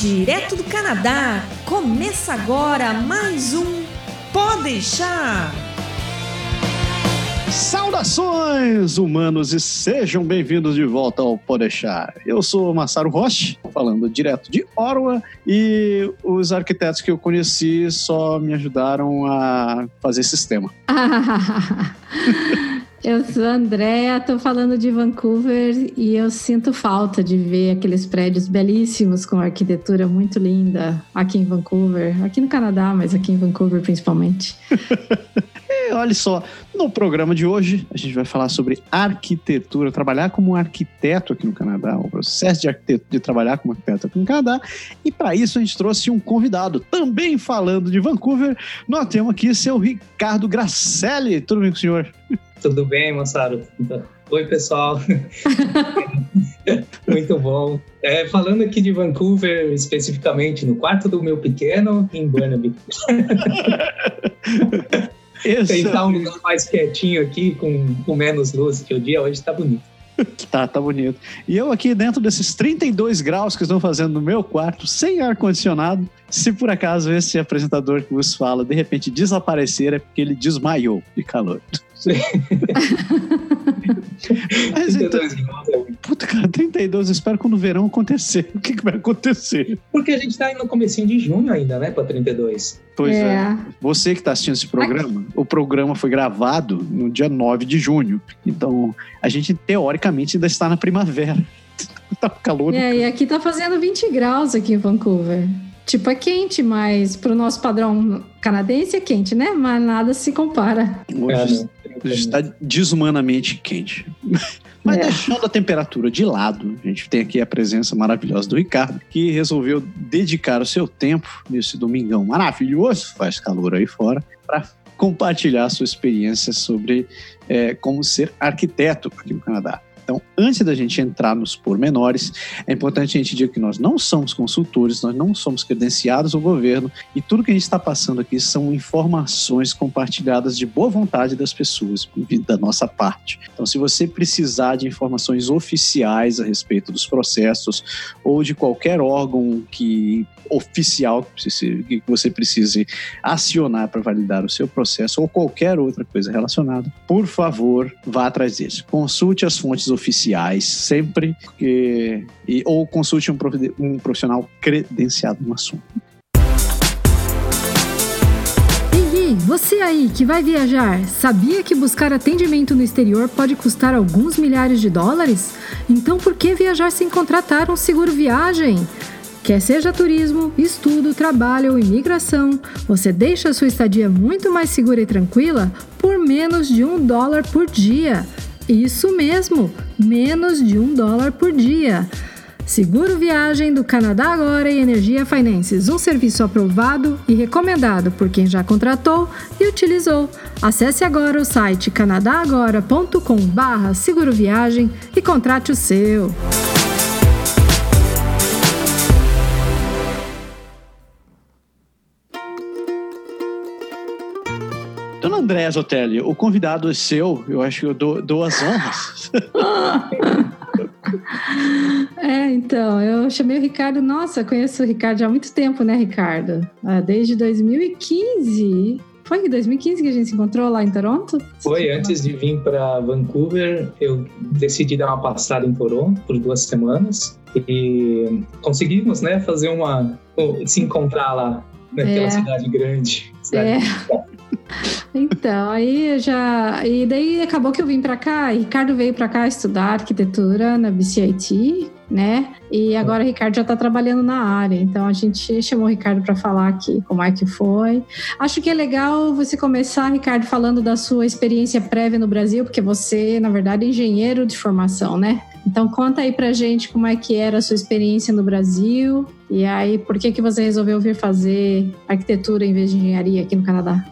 Direto do Canadá, começa agora mais um Pode deixar. Saudações, humanos, e sejam bem-vindos de volta ao Podeixar. Eu sou Massaro Roche, falando direto de Orwa, e os arquitetos que eu conheci só me ajudaram a fazer sistema. Eu sou a Andrea, tô falando de Vancouver e eu sinto falta de ver aqueles prédios belíssimos com arquitetura muito linda aqui em Vancouver, aqui no Canadá, mas aqui em Vancouver principalmente. e olha só, no programa de hoje a gente vai falar sobre arquitetura, trabalhar como arquiteto aqui no Canadá, o processo de, arquiteto, de trabalhar como arquiteto aqui no Canadá. E para isso a gente trouxe um convidado, também falando de Vancouver. Nós temos aqui seu Ricardo Gracelli. Tudo bem com o senhor? Tudo bem, Massaro? Oi, pessoal. Muito bom. É, falando aqui de Vancouver, especificamente no quarto do meu pequeno, em Burnaby. Tentar um lugar mais quietinho aqui, com, com menos luz, que o dia hoje está bonito. Tá, tá bonito. E eu aqui dentro desses 32 graus que estão fazendo no meu quarto, sem ar-condicionado, se por acaso esse apresentador que vos fala de repente desaparecer, é porque ele desmaiou de calor. Mas 32 então, graus é Puta, cara, 32, eu espero quando o verão acontecer. O que, que vai acontecer? Porque a gente tá no comecinho de junho ainda, né, pra 32. Pois é. é. Você que tá assistindo esse programa, Aqui. o programa foi gravado no dia 9 de junho. Então, a gente teoricamente ainda está na primavera. tá calor. É, e aqui tá fazendo 20 graus aqui em Vancouver. Tipo, é quente, mas pro nosso padrão canadense é quente, né? Mas nada se compara. Hoje está desumanamente quente. Mas é. deixando a temperatura de lado, a gente tem aqui a presença maravilhosa do Ricardo, que resolveu dedicar o seu tempo nesse domingão maravilhoso, faz calor aí fora, para compartilhar a sua experiência sobre é, como ser arquiteto aqui no Canadá. Então, antes da gente entrar nos pormenores, é importante a gente dizer que nós não somos consultores, nós não somos credenciados ao governo e tudo que a gente está passando aqui são informações compartilhadas de boa vontade das pessoas, da nossa parte. Então, se você precisar de informações oficiais a respeito dos processos ou de qualquer órgão que oficial que você precise acionar para validar o seu processo ou qualquer outra coisa relacionada, por favor, vá atrás disso. Consulte as fontes oficiais sempre que, e, ou consulte um, um profissional credenciado no assunto. Você aí que vai viajar, sabia que buscar atendimento no exterior pode custar alguns milhares de dólares? Então por que viajar sem contratar um seguro viagem? Quer seja turismo, estudo, trabalho ou imigração, você deixa a sua estadia muito mais segura e tranquila por menos de um dólar por dia. Isso mesmo, menos de um dólar por dia. Seguro Viagem do Canadá Agora e Energia Finances, um serviço aprovado e recomendado por quem já contratou e utilizou. Acesse agora o site canadagora.com/seguro e contrate o seu. Dona Andréa Zotelli, o convidado é seu, eu acho que eu dou, dou as honras. é, então, eu chamei o Ricardo, nossa, conheço o Ricardo há muito tempo, né, Ricardo? Ah, desde 2015. Foi em 2015 que a gente se encontrou lá em Toronto? Foi, antes de vir para Vancouver, eu decidi dar uma passada em Toronto por duas semanas e conseguimos, né, fazer uma. se encontrar lá, naquela é. cidade grande. Cidade é. Grande. Então, aí já. E daí acabou que eu vim para cá. Ricardo veio para cá estudar arquitetura na BCIT, né? E agora o Ricardo já está trabalhando na área. Então a gente chamou o Ricardo para falar aqui como é que foi. Acho que é legal você começar, Ricardo, falando da sua experiência prévia no Brasil, porque você, na verdade, é engenheiro de formação, né? Então conta aí pra gente como é que era a sua experiência no Brasil e aí por que que você resolveu vir fazer arquitetura em vez de engenharia aqui no Canadá?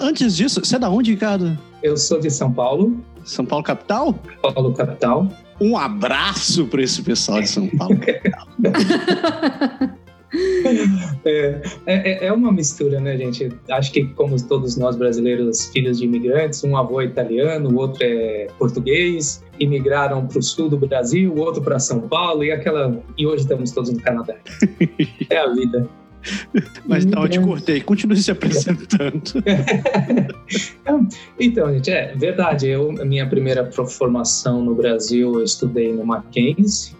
Antes disso, você é da onde, Ricardo? Eu sou de São Paulo. São Paulo capital? São Paulo capital. Um abraço para esse pessoal de São Paulo capital. É, é, é, uma mistura, né, gente? Acho que, como todos nós brasileiros, filhos de imigrantes, um avô é italiano, o outro é português, imigraram para o sul do Brasil, o outro para São Paulo, e aquela. E hoje estamos todos no Canadá. É a vida. Mas não, eu te cortei. Continue se apresentando. então, gente, é verdade. Eu, minha primeira formação no Brasil, eu estudei no Mackenzie,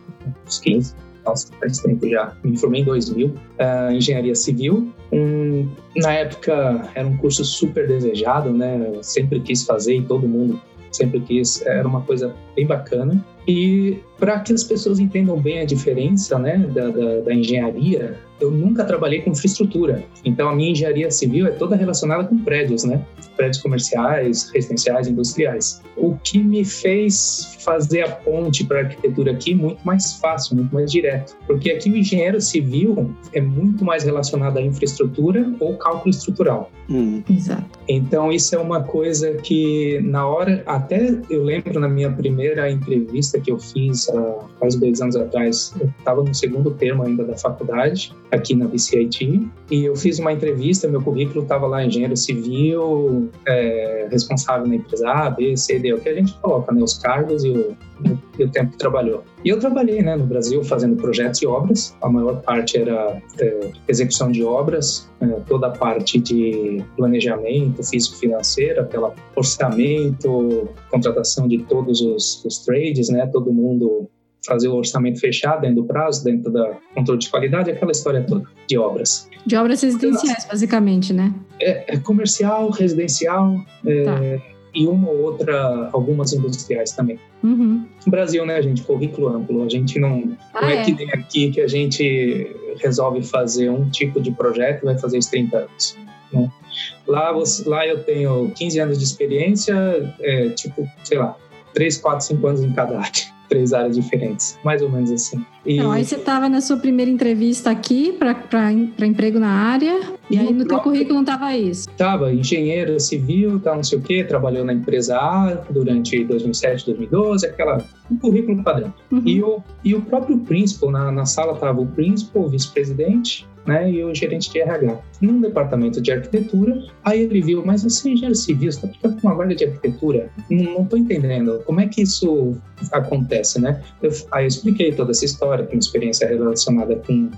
uns 15, nossa, faz tempo já. Me formei em 2000, uh, eh, engenharia civil. Um, na época era um curso super desejado, né? Eu sempre quis fazer e todo mundo sempre quis. Era uma coisa bem bacana. E para que as pessoas entendam bem a diferença né, da, da, da, engenharia, eu nunca trabalhei com infraestrutura. Então, a minha engenharia civil é toda relacionada com prédios, né? Prédios comerciais, residenciais, industriais. O que me fez fazer a ponte para a arquitetura aqui muito mais fácil, muito mais direto. Porque aqui o engenheiro civil é muito mais relacionado à infraestrutura ou cálculo estrutural. Hum. Exato. Então, isso é uma coisa que, na hora, até eu lembro na minha primeira entrevista que eu fiz há quase dois anos atrás, eu estava no segundo termo ainda da faculdade, aqui na BCIT, e eu fiz uma entrevista, meu currículo estava lá, engenheiro civil, é, responsável na empresa A, B, C, D, o que a gente coloca, né, os cargos e o, e o tempo que trabalhou. E eu trabalhei né, no Brasil fazendo projetos e obras, a maior parte era é, execução de obras, é, toda a parte de planejamento físico-financeiro, aquela orçamento, contratação de todos os, os trades, né, todo mundo fazer o orçamento fechado dentro do prazo, dentro da controle de qualidade, aquela história toda de obras. De obras residenciais, basicamente, né? É, é comercial, residencial, é, tá e uma ou outra, algumas industriais também. Uhum. No Brasil, né, gente, currículo amplo. A gente não, ah, não é, é, que nem aqui que a gente resolve fazer um tipo de projeto e vai fazer isso 30 anos. Né? Lá, você, lá eu tenho 15 anos de experiência, é, tipo, sei lá, 3, 4, 5 anos em cada área três áreas diferentes, mais ou menos assim. E... Então, aí você estava na sua primeira entrevista aqui para emprego na área, e, e aí no, teu currículo não estava isso? Tava, engenheiro civil, tal, não sei o quê, trabalhou na empresa A durante 2007, 2012, aquela um currículo padrão. Uhum. E, o, e o próprio principal, na, na sala estava o principal, o vice-presidente, né, e o gerente de RH. Num departamento de arquitetura, aí ele viu, mas você é engenheiro civil, você está com uma vaga de arquitetura? Não estou entendendo. Como é que isso acontece, né? Eu, aí eu expliquei toda essa história, com experiência relacionada com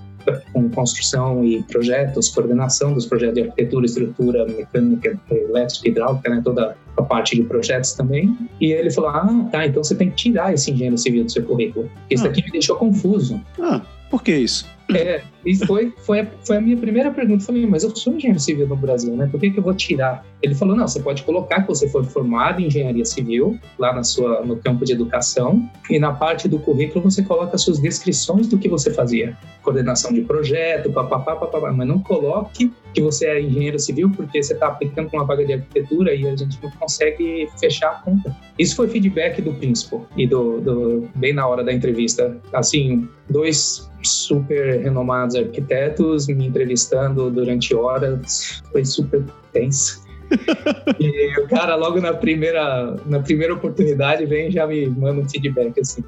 com construção e projetos, coordenação dos projetos de arquitetura, estrutura, mecânica, elétrica, hidráulica, né, toda a parte de projetos também. E ele falou: Ah, tá, então você tem que tirar esse engenheiro civil do seu currículo. Isso ah. aqui me deixou confuso. Ah, por que isso? É, e foi, foi, foi a minha primeira pergunta. Eu falei, mas eu sou engenheiro civil no Brasil, né? Por que, que eu vou tirar? Ele falou, não, você pode colocar que você foi formado em engenharia civil, lá na sua, no campo de educação, e na parte do currículo você coloca as suas descrições do que você fazia. Coordenação de projeto, papapá, papapá, mas não coloque que você é engenheiro civil porque você está aplicando para uma vaga de arquitetura e a gente não consegue fechar a conta. Isso foi feedback do principal e do, do bem na hora da entrevista. Assim, dois super renomados arquitetos me entrevistando durante horas. Foi super tenso. e o cara logo na primeira na primeira oportunidade vem e já me manda um feedback assim.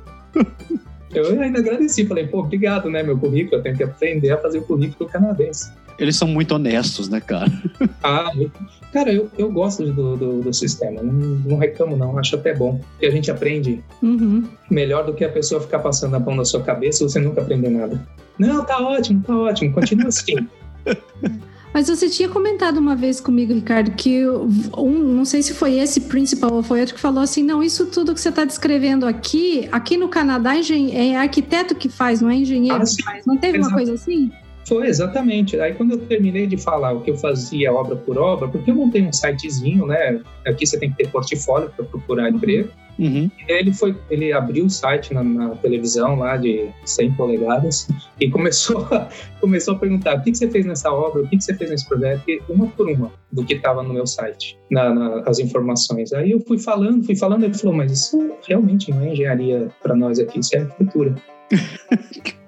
Eu ainda agradeci, falei, pô, obrigado, né, meu currículo, eu tenho que aprender a fazer o currículo canadense. Eles são muito honestos, né, cara? Ah, cara, eu, eu gosto do, do, do sistema, não, não, reclamo não, acho até bom, porque a gente aprende uhum. melhor do que a pessoa ficar passando a mão na sua cabeça e você nunca aprender nada. Não, tá ótimo, tá ótimo, continua assim. Mas você tinha comentado uma vez comigo, Ricardo, que um, não sei se foi esse principal ou foi outro que falou assim: não, isso tudo que você está descrevendo aqui, aqui no Canadá é arquiteto que faz, não é engenheiro ah, que faz. Não teve Exato. uma coisa assim? Foi, exatamente. Aí quando eu terminei de falar o que eu fazia obra por obra, porque eu montei um sitezinho, né? Aqui você tem que ter portfólio para procurar emprego. Uhum. E ele foi, ele abriu o site na, na, televisão lá de 100 polegadas e começou a, começou a perguntar o que, que você fez nessa obra, o que, que você fez nesse projeto, e uma por uma do que estava no meu site, na, na, as informações. Aí eu fui falando, fui falando, ele falou, mas isso realmente não é engenharia para nós aqui, isso é arquitetura.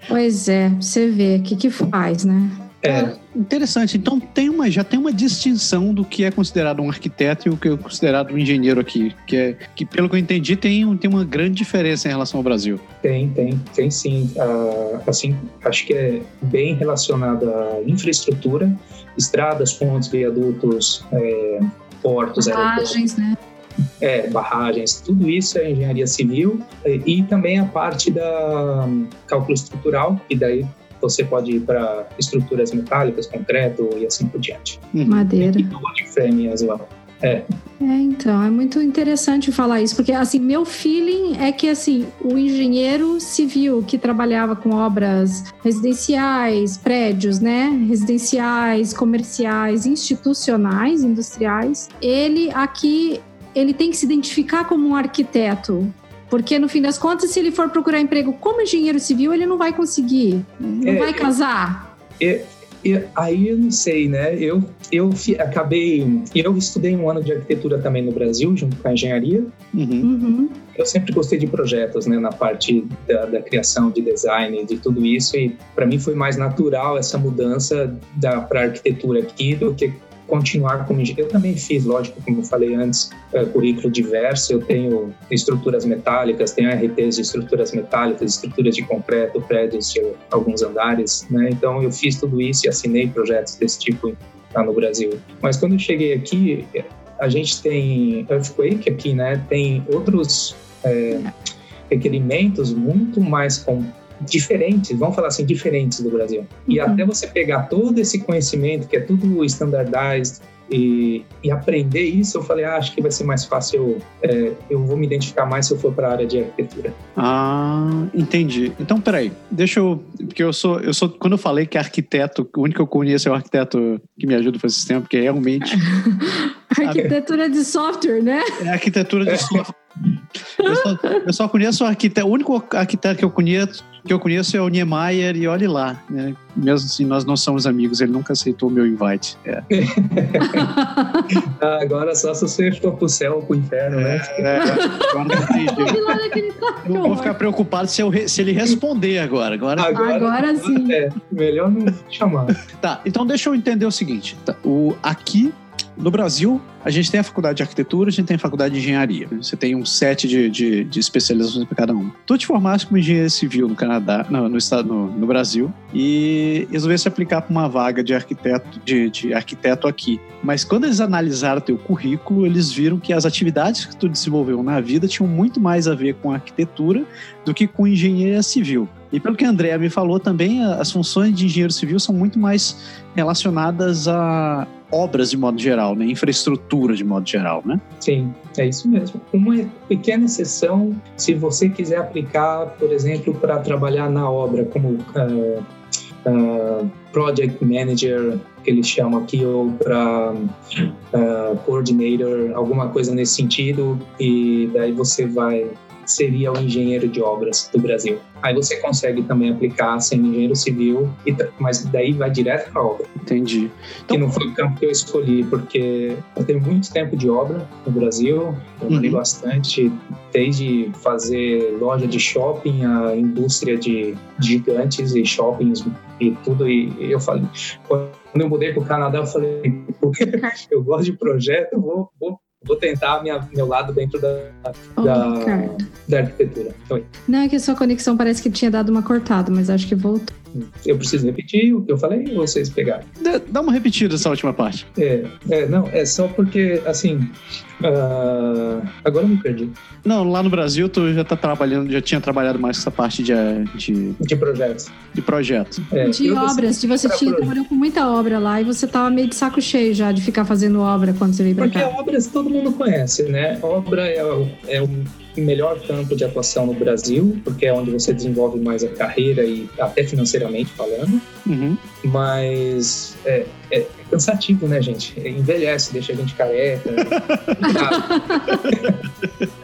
Pois é, você vê, o que que faz, né? É. Interessante. Então tem uma, já tem uma distinção do que é considerado um arquiteto e o que é considerado um engenheiro aqui. Que, é, que pelo que eu entendi, tem, tem uma grande diferença em relação ao Brasil. Tem, tem, tem sim. Uh, assim, acho que é bem relacionado à infraestrutura, estradas, pontes, viadutos, é, portos, barragens, né? É, barragens, tudo isso é engenharia civil e, e também a parte da um, cálculo estrutural, e daí você pode ir para estruturas metálicas, concreto e assim por diante. Uhum. Madeira. E frame as well. É. é, então, é muito interessante falar isso, porque assim, meu feeling é que assim, o engenheiro civil que trabalhava com obras residenciais, prédios, né, residenciais, comerciais, institucionais, industriais, ele aqui ele tem que se identificar como um arquiteto, porque no fim das contas, se ele for procurar emprego como engenheiro civil, ele não vai conseguir, não é, vai casar. É, é, aí eu não sei, né? Eu, eu acabei. Eu estudei um ano de arquitetura também no Brasil, junto com a engenharia. Uhum. Uhum. Eu sempre gostei de projetos, né? Na parte da, da criação, de design, de tudo isso. E para mim foi mais natural essa mudança para arquitetura aqui do que continuar engenheiro. Eu também fiz, lógico, como falei antes, é, currículo diverso. Eu tenho estruturas metálicas, tenho RTs de estruturas metálicas, estruturas de concreto, prédios de alguns andares, né? Então eu fiz tudo isso e assinei projetos desse tipo lá no Brasil. Mas quando eu cheguei aqui, a gente tem Earthquake aqui, né? Tem outros é, requerimentos muito mais complexos diferentes, vamos falar assim, diferentes do Brasil. Uhum. E até você pegar todo esse conhecimento, que é tudo standardized, e, e, aprender isso, eu falei, ah, acho que vai ser mais fácil, é, eu vou me identificar mais se eu for para a área de arquitetura. Ah, entendi. Então, peraí, deixa eu, porque eu sou, eu sou, quando eu falei que arquiteto, o único que eu conheço é o arquiteto que me ajuda a fazer sistema, porque realmente... arquitetura de software, né? É arquitetura de software. Eu só, eu só conheço o arquiteto, o único arquiteto que eu conheço que eu conheço é o Niemeyer e olhe lá, né? Mesmo assim, nós não somos amigos, ele nunca aceitou o meu invite. É. ah, agora só se você for pro céu ou pro inferno, né? É, é, eu vou ficar preocupado se, eu, se ele responder agora. Agora, agora, agora sim. É, melhor não chamar. Tá, então deixa eu entender o seguinte. Tá, o, aqui no Brasil, a gente tem a faculdade de arquitetura, a gente tem a faculdade de engenharia. Você tem um set de, de, de especializações para cada um. Tu te formaste como engenheiro civil no Canadá, no, no estado, no, no, Brasil, e resolveu se aplicar para uma vaga de arquiteto, de, de arquiteto aqui. Mas quando eles analisaram teu currículo, eles viram que as atividades que tu desenvolveu na vida tinham muito mais a ver com arquitetura do que com engenharia civil. E pelo que a Andrea me falou também, as funções de engenheiro civil são muito mais relacionadas a obras de modo geral, né? infraestrutura de modo geral, né? Sim, é isso mesmo. Uma pequena exceção, se você quiser aplicar, por exemplo, para trabalhar na obra, como uh, uh, project manager, que eles chamam aqui, ou para uh, coordinator, alguma coisa nesse sentido, e daí você vai seria o engenheiro de obras do Brasil. Aí você consegue também aplicar sendo engenheiro civil, mas daí vai direto para a obra. Entendi. Então, que não foi o campo que eu escolhi, porque eu tenho muito tempo de obra no Brasil, trabalhei uhum. bastante, desde fazer loja de shopping, a indústria de gigantes e shoppings e tudo. E eu falei, quando eu mudei para o Canadá, eu falei, eu gosto de projeto, vou, vou vou tentar minha, meu lado dentro da, oh, da, da, arquitetura. Oi. Não, é que a sua conexão parece que tinha dado uma cortada, mas acho que voltou. Eu preciso repetir o que eu falei ou vocês pegaram? Dá uma repetida essa última parte. É, é não, é só porque, assim, uh, agora eu me perdi. Não, lá no Brasil tu já tá trabalhando, já tinha trabalhado mais com essa parte de... De, de projetos. De projetos. É, de obras, de você tinha, trabalhou com muita obra lá e você tava meio de saco cheio já de ficar fazendo obra quando você veio pra porque cá. Porque obras todo mundo conhece, né? Obra é, é um melhor campo de atuação no Brasil, porque é onde você desenvolve mais a carreira e até financeiramente falando. Uhum. Mas é, é, é, cansativo, né, gente? Envelhece, deixa a gente careca.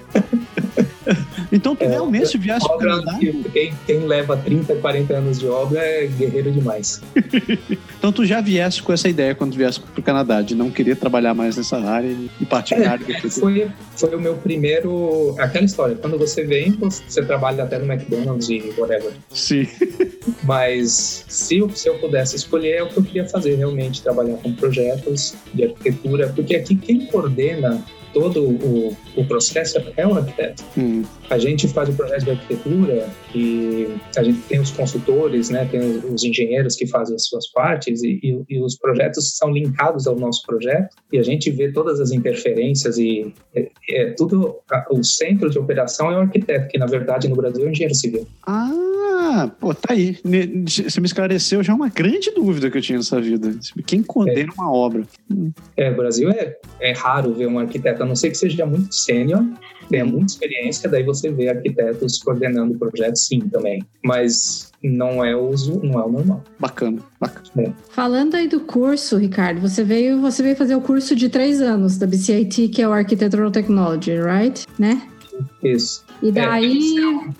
Então tu é, realmente viaja para o Canadá? Quem, quem, leva 30, 40 anos de obra é guerreiro demais. então tu já vieste com essa ideia quando vieste para o Canadá, de não querer trabalhar mais nessa área e partir é, foi, foi o meu primeiro... Aquela história, quando você vem, você trabalha até no McDonald's e whatever. Sim. Mas se se eu pudesse escolher, é o que eu queria fazer realmente, trabalhar com projetos de arquitetura, porque aqui quem coordena todo o, o processo é o arquiteto. Hum. A gente faz o projeto de arquitetura e a gente tem os consultores, né, tem os engenheiros que fazem as suas partes e, e, e os projetos são linkados ao nosso projeto e a gente vê todas as interferências e é, é tudo o centro de operação é o arquiteto, que na verdade no Brasil é o engenheiro civil. Ah, pô, tá aí. Você me esclareceu já uma grande dúvida que eu tinha nessa vida. Quem condena é. uma obra? É, o Brasil é, é raro ver um arquiteto, a não ser que seja muito sênior, tenha muita experiência, daí você vê arquitetos coordenando projetos, sim, também. Mas não é o uso, não é o normal. Bacana, bacana. É. Falando aí do curso, Ricardo, você veio, você veio fazer o curso de três anos da BCIT, que é o Architectural Technology, right? Né? Isso. E daí,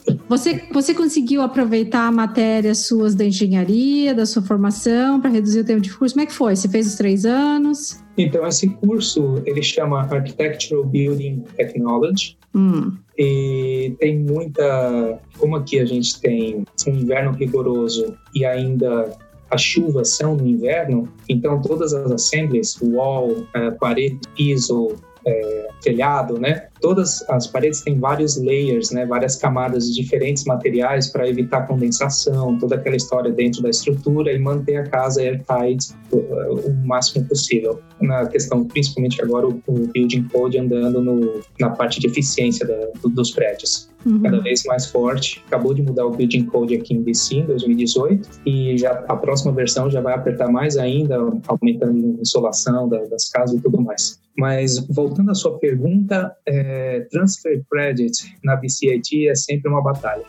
é, você, você conseguiu aproveitar matérias suas da engenharia, da sua formação, para reduzir o tempo de curso? Como é que foi? Você fez os três anos? Então, esse curso, ele chama Architectural Building Technology. Hum. E tem muita... Como aqui a gente tem um inverno rigoroso e ainda as chuvas são no inverno, então todas as assemblies, wall, uh, parede, piso, é, telhado, né? Todas as paredes têm vários layers, né? Várias camadas de diferentes materiais para evitar condensação, toda aquela história dentro da estrutura e manter a casa airtight o, o máximo possível. Na questão, principalmente agora, o, o building code andando no, na parte de eficiência da, do, dos prédios. Uhum. Cada vez mais forte. Acabou de mudar o building code aqui em BC em 2018 e já a próxima versão já vai apertar mais ainda, aumentando a insolação da, das casas e tudo mais. Mas voltando à sua pergunta, é, transfer credit na BCIT é sempre uma batalha.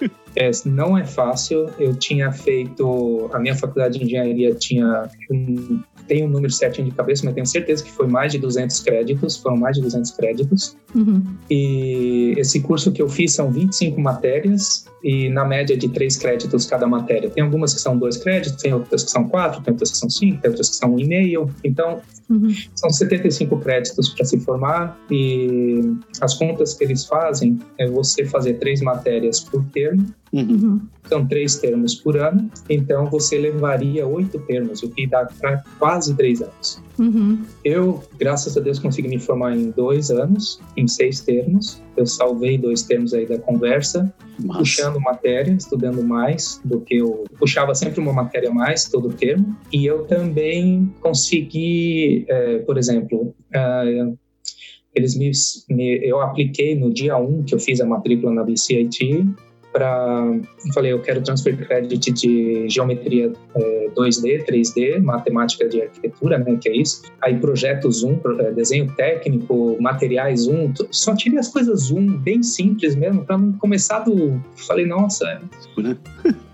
É, não é fácil. Eu tinha feito a minha faculdade de engenharia tinha um, tem um número certinho de cabeça, mas tenho certeza que foi mais de 200 créditos, foram mais de 200 créditos. Uhum. E esse curso que eu fiz são 25 matérias e na média de 3 créditos cada matéria. Tem algumas que são 2 créditos, tem outras que são 4, tem outras que são 5, tem outras que são 1,5. Então, uhum. são 75 créditos para se formar e as contas que eles fazem é você fazer três matérias por termo Uhum. São três termos por ano, então você levaria oito termos, o que dá para quase três anos. Uhum. Eu, graças a Deus, consegui me formar em dois anos, em seis termos. Eu salvei dois termos aí da conversa, Nossa. puxando matéria, estudando mais do que eu puxava sempre uma matéria a mais, todo termo. E eu também consegui, é, por exemplo, é, eles me, me, eu apliquei no dia 1 que eu fiz a matrícula na BCIT para. Falei, eu quero transfer credit de geometria é, 2D, 3D, matemática de arquitetura, né? Que é isso. Aí projetos 1, é, desenho técnico, materiais 1, só tirei as coisas 1, bem simples mesmo, para não começar do. Falei, nossa.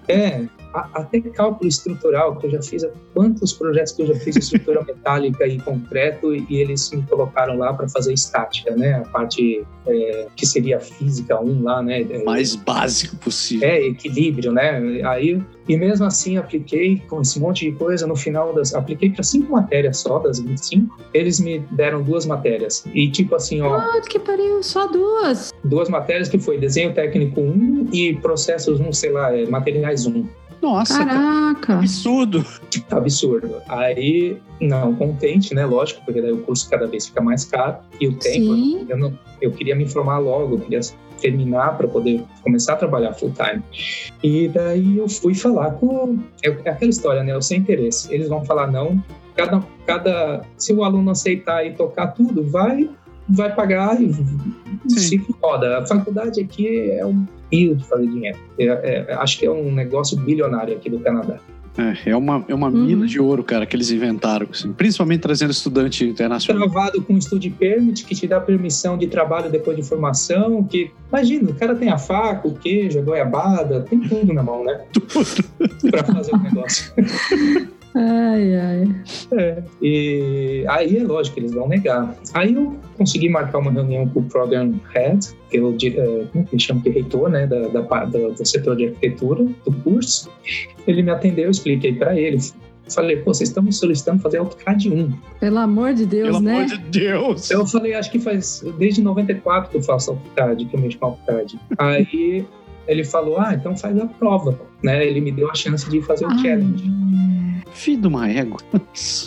É, até cálculo estrutural, que eu já fiz, quantos projetos que eu já fiz de estrutura metálica e concreto e eles me colocaram lá para fazer estática, né? A parte é, que seria física 1 lá, né? É, Mais básico possível. É, equilíbrio, né? Aí, e mesmo assim apliquei com esse monte de coisa, no final das, apliquei para cinco matérias só, das 25, eles me deram duas matérias. E tipo assim, ó... Ah, que pariu, só duas? Duas matérias que foi desenho técnico 1 e processos 1, sei lá, é, materiais 1. Nossa, Caraca. absurdo. Absurdo. Aí, não contente, né? Lógico, porque daí o curso cada vez fica mais caro e o tempo, eu, não, eu queria me formar logo, eu queria terminar para poder começar a trabalhar full time. E daí eu fui falar com é, é aquela história, né? Eu sem interesse. Eles vão falar não. Cada, cada se o aluno aceitar e tocar tudo, vai vai pagar e se roda. A faculdade aqui é um rio de fazer dinheiro. É, é, acho que é um negócio bilionário aqui do Canadá. É, é uma, é uma uhum. mina de ouro, cara, que eles inventaram, assim, principalmente trazendo estudante internacional. Travado com o Study Permit, que te dá permissão de trabalho depois de formação, que, imagina, o cara tem a faca, o queijo, a goiabada, tem tudo na mão, né? Tudo. pra fazer o negócio. Ai, ai. É, e aí é lógico que eles vão negar. Aí eu consegui marcar uma reunião com o Program Head, que é o é, como que chama de reitor, né, da, da, da, do setor de arquitetura do curso. Ele me atendeu, eu expliquei para ele. Falei, pô, vocês estão me solicitando fazer AutoCAD 1. Pelo amor de Deus, Pelo né? Pelo amor de Deus! Eu falei, acho que faz desde 94 que eu faço AutoCAD, que eu mexo com AutoCAD. Aí ele falou, ah, então faz a prova. né? Ele me deu a chance de fazer o Ah. challenge. Filho de uma égua.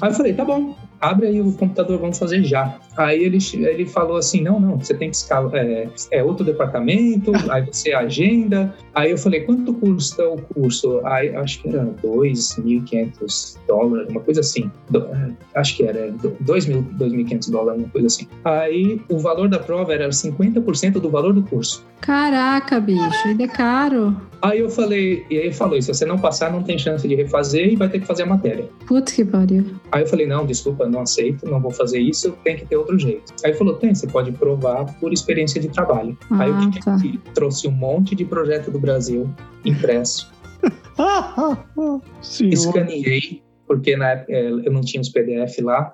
Aí eu falei, tá bom, abre aí o computador, vamos fazer já. Aí ele, ele falou assim, não, não, você tem que escalar, é, é outro departamento, aí você agenda. Aí eu falei, quanto custa o curso? Aí acho que era 2.500 dólares, uma coisa assim. Do- é, acho que era 2.000, 2.500 dólares, uma coisa assim. Aí o valor da prova era 50% do valor do curso. Caraca, bicho, ainda é caro. Aí eu falei, e aí ele falou, se você não passar, não tem chance de refazer e vai ter que fazer a matéria. Puta que pariu. Aí eu falei, não, desculpa, não aceito, não vou fazer isso, tem que ter outro jeito. Aí falou, tem, você pode provar por experiência de trabalho. Aí o Ah, que, que tá. eu fiz? Trouxe um monte de projeto do Brasil impresso, escaneei, porque na época eh, eu não tinha os PDF lá,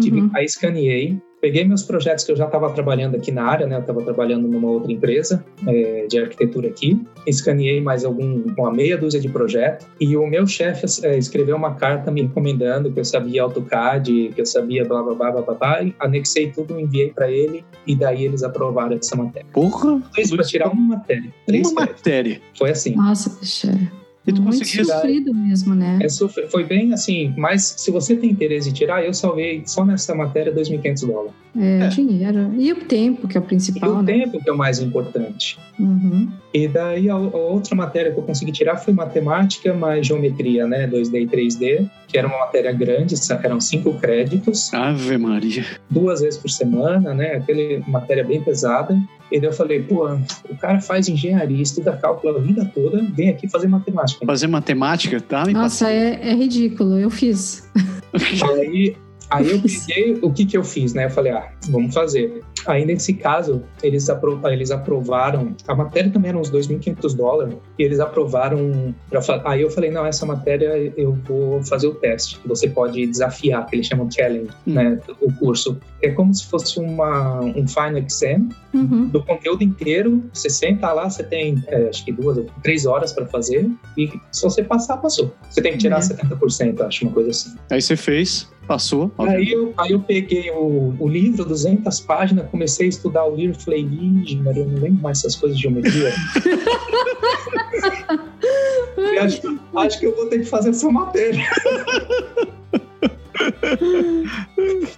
tive, Uhum. aí escaneei, peguei meus projetos que eu já estava trabalhando aqui na área, né? Eu estava trabalhando numa outra empresa eh, de arquitetura aqui, escaneei mais algum, uma meia dúzia de projetos e o meu chefe eh, escreveu uma carta me recomendando que eu sabia AutoCAD, que eu sabia blá blá blá blá blá, blá e anexei tudo, enviei para ele e daí eles aprovaram essa matéria. Porra. Isso para tirar uma matéria, três Uma matéria. Foi assim. Nossa, bicho. E tu Muito conseguiu- sofrido mesmo, né? É, foi bem assim, mas se você tem interesse em tirar, eu salvei só nessa matéria 2.500 dólares. É, É. dinheiro. E o tempo, que é o E principal, o né? tempo que é o mais importante. Uhum. E daí a, a outra matéria que eu consegui tirar foi matemática mais geometria, né? 2D e 3D, que era uma matéria grande, eram cinco créditos, Ave Maria. duas vezes por semana, né? Aquele matéria bem pesada. E daí eu falei, pô, o cara faz engenharia, estuda cálculo a vida toda, vem aqui fazer matemática. Fazer matemática, tá? Me Nossa, é, é ridículo. Eu fiz. Aí, aí eu peguei, o que que eu fiz, né? Eu falei, ah, vamos fazer. Aí, nesse caso, eles, apro eles aprovaram, a matéria também era uns 2.500 dólares, e eles aprovaram, aí eu falei, não, essa matéria eu vou fazer o teste, você pode desafiar, que eles chamam challenge, Hum. né, o curso. É como se fosse uma, um final exam, Uhum. do conteúdo inteiro, você senta lá, você tem, é, acho que duas ou três horas para fazer, e se você passar, passou. Você tem que tirar É. 70%, acho, uma coisa assim. Aí você fez, passou. Aí eu, aí eu peguei o, o livro, 200 páginas, comecei a estudar o livro, falei, ih, Maria, eu não lembro mais essas coisas de geometria. Acho, acho que eu vou ter que fazer essa matéria.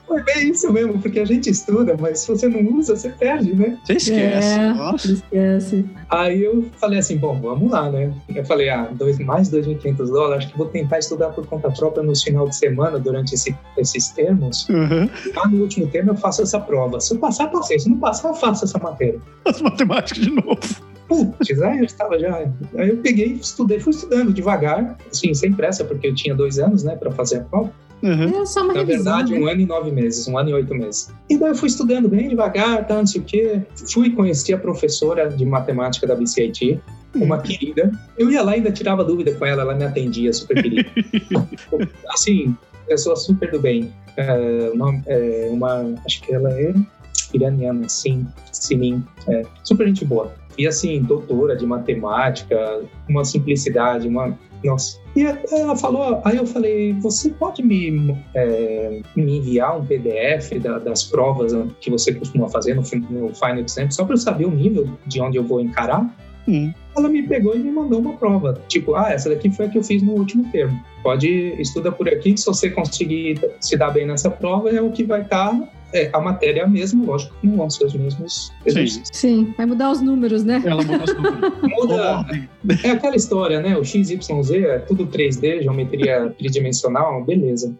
Foi bem isso mesmo, porque a gente estuda, mas se você não usa, você perde, né? Você esquece. É. Nossa. Esquece. Aí eu falei assim, bom, vamos lá, né? Eu falei, ah, dois, mais 2.500 dólares, acho que vou tentar estudar por conta própria nos final de semana, durante esse- esses termos. Uhum. Lá no último termo eu faço essa prova. Se eu passar, passei. Se não passar, eu faço essa matéria. As matemáticas de novo. Putz, aí eu estava já. Aí eu peguei, estudei, fui estudando devagar, assim, sem pressa, porque eu tinha dois anos, né, para fazer a prova. Uhum. É só uma Na revisão. verdade, né? um ano e nove meses, um ano e oito meses. E daí eu fui estudando bem devagar, tá, não sei o quê. Fui conhecer a professora de matemática da BCIT, uma querida. Eu ia lá e ainda tirava dúvida com ela, ela me atendia, super querida. assim, pessoa super do bem. É, nome- é, uma, acho que ela é iraniana, sim, Simin. É, super gente boa. E assim, doutora de matemática, uma simplicidade, uma. Nossa. E ela falou, aí eu falei, você pode me, é, me enviar um PDF da- das provas que você costuma fazer no, no Final Exam, só para eu saber o nível de onde eu vou encarar? Hum. Ela me pegou e me mandou uma prova. Tipo, ah, essa daqui foi a que eu fiz no último termo. Pode, estuda por aqui, se você conseguir se dar bem nessa prova, é o que vai estar. É, a matéria é a mesma, lógico que não vão ser os mesmos exercícios. Sim, vai mudar os números, né? Ela mudou os números. Muda, é aquela história, né? O XYZ é tudo 3D, geometria tridimensional, beleza.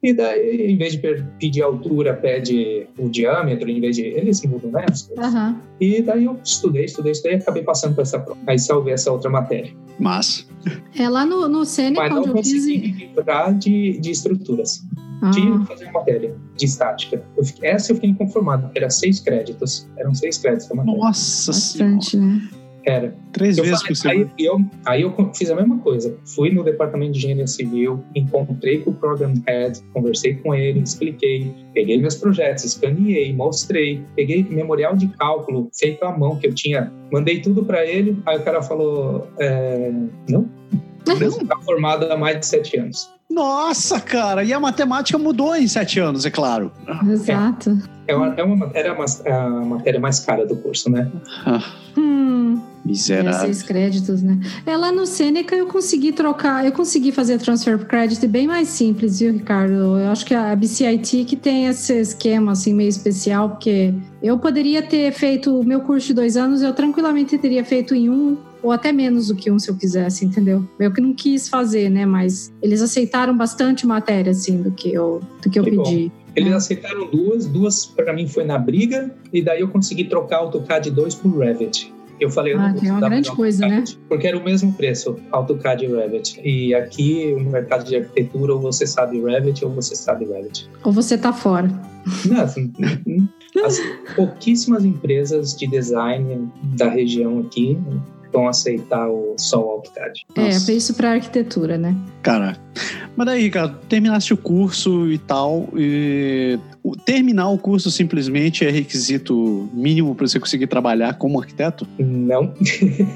E daí, em vez de pedir altura, pede o diâmetro, em vez de. Eles mudam, né? as coisas. Aham. E daí eu estudei, estudei, estudei e acabei passando por essa prova. Aí salvei essa outra matéria. Mas. É lá no, no Sêneca, onde eu fiz. consegui de, de estruturas. Tinha Ah, que fazer uma matéria de estática. Eu fiquei- essa eu fiquei inconformado, era seis créditos. Eram seis créditos a matéria. Nossa senhora. bastante, né? Era. Três Eu vezes falei- por semana. aí, eu, aí eu fiz a mesma coisa. Fui no departamento de engenharia civil, encontrei com o program head, conversei com ele, expliquei, peguei meus projetos, escaneei, mostrei, peguei memorial de cálculo feito à mão que eu tinha, mandei tudo para ele. Aí o cara falou: é, não, você está formado há mais de sete anos. Nossa, cara. E a matemática mudou em sete anos, é claro. Exato. É uma, é uma, era uma- a matéria mais cara do curso, né? Ah, Hum, Miserável. É, seis créditos, né? É, lá no Seneca eu consegui trocar, eu consegui fazer transfer credit bem mais simples, viu, Ricardo? Eu acho que a BCIT que tem esse esquema, assim, meio especial, porque eu poderia ter feito o meu curso de dois anos, eu tranquilamente teria feito em um ou até menos do que um se eu quisesse, entendeu? Eu que não quis fazer, né? Mas eles aceitaram bastante matéria, assim, do que eu, do que eu Que bom. pedi. Eles É. aceitaram duas, duas para mim foi na briga, e daí eu consegui trocar o AutoCAD 2 por Revit. Eu falei, eu não Ah, que é uma grande coisa, né? Porque era o mesmo preço, AutoCAD e Revit. E aqui, no mercado de arquitetura, ou você sabe Revit ou você sabe Revit. Ou você tá fora. Não, assim, as pouquíssimas empresas de design da região aqui vão aceitar o só o AutoCAD. É, Nossa. foi isso pra arquitetura, né? Cara, mas daí, Ricardo, terminaste o curso e tal. E terminar o curso simplesmente é requisito mínimo para você conseguir trabalhar como arquiteto? Não,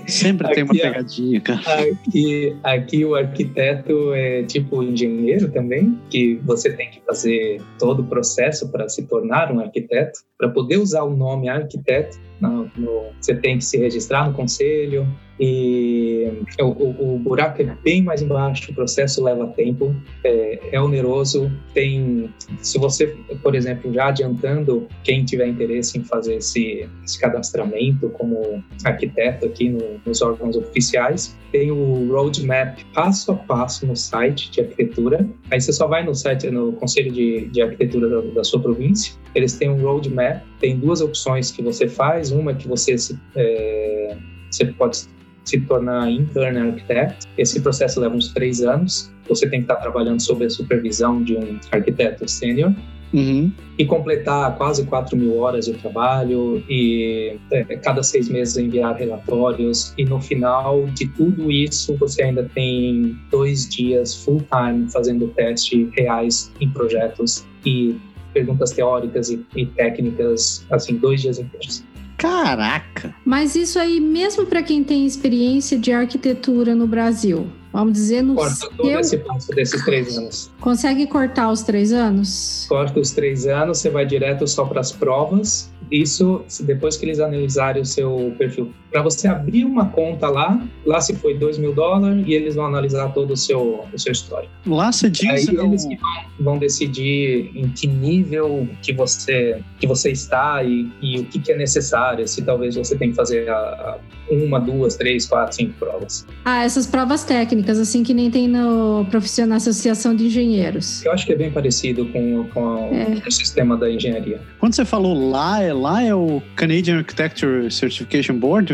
Sempre tem uma Aqui, pegadinha, cara. Aqui, aqui o arquiteto é tipo engenheiro também, que você tem que fazer todo o processo para se tornar um arquiteto. Para poder usar o nome arquiteto, no- você tem que se registrar no conselho. E o, o- o buraco é bem mais embaixo, o processo leva tempo, é, é oneroso. Tem, se você, por exemplo, já adiantando, quem tiver interesse em fazer esse, esse cadastramento como arquiteto aqui no- nos órgãos oficiais, tem o roadmap passo a passo no site de arquitetura. Aí você só vai no site, no Conselho de, de Arquitetura da, da sua província. Eles têm um roadmap, tem duas opções que você faz. Uma é que você é, você pode se tornar intern architect. Esse processo leva uns três anos. Você tem que estar trabalhando sob a supervisão de um arquiteto sênior Uhum. e completar quase 4 mil horas de trabalho e é, cada seis meses enviar relatórios e no final de tudo isso você ainda tem dois dias full time fazendo testes reais em projetos e perguntas teóricas e, e técnicas assim dois dias inteiros Caraca! Mas isso aí, mesmo para quem tem experiência de arquitetura no Brasil, vamos dizer, no corta todo seu, esse passo desses três anos consegue cortar os três anos? corta os três anos você vai direto só para as provas isso depois que eles analisarem o seu perfil para você abrir uma conta lá lá se foi dois mil dólares e eles vão analisar todo o seu o seu histórico Lá você diz. aí é eles vão, vão decidir em que nível que você que você está e, e o que, que é necessário se talvez você tem que fazer a, a uma duas três quatro cinco provas Ah, essas provas técnicas, assim que nem tem no profissional na Associação de Engenheiros. eu acho que é bem parecido com, com É. o sistema da engenharia Quando você falou lá, é lá é o Canadian Architecture Certification Board?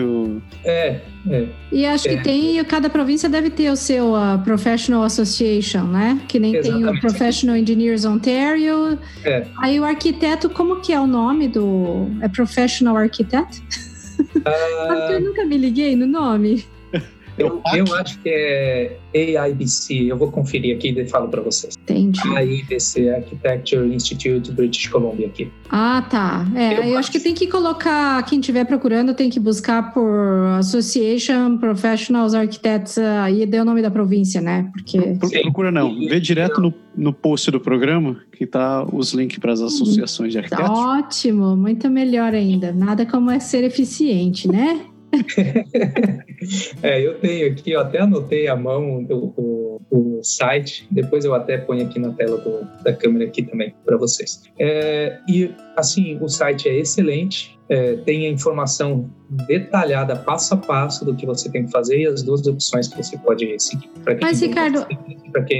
É é E acho É. que tem, cada província deve ter o seu ah, Professional Association, né? Que nem tem o Exatamente. Professional Engineers Ontario. É. Aí o arquiteto, como que é o nome do... É Professional Architect? Que eu nunca me liguei no nome. Eu, eu acho que é AIBC, eu vou conferir aqui e falo para vocês. Entendi. AIBC, Architecture Institute British Columbia aqui. Ah, tá. É, Eu eu, acho que tem que colocar, quem estiver procurando, tem que buscar por Association Professionals Architects, aí deu o nome da província, né? Porque. Sim. Procura não. Vê direto no, no post do programa que tá os links para as associações de Tá arquitetos. ótimo, muito melhor ainda. Nada como é ser eficiente, né? É, eu tenho aqui, eu até anotei à mão o, o, o site, depois eu até ponho aqui na tela do- da câmera aqui também para vocês. É, e assim, o site é excelente, é, tem a informação detalhada passo a passo do que você tem que fazer e as duas opções que você pode seguir. Mas, Ricardo,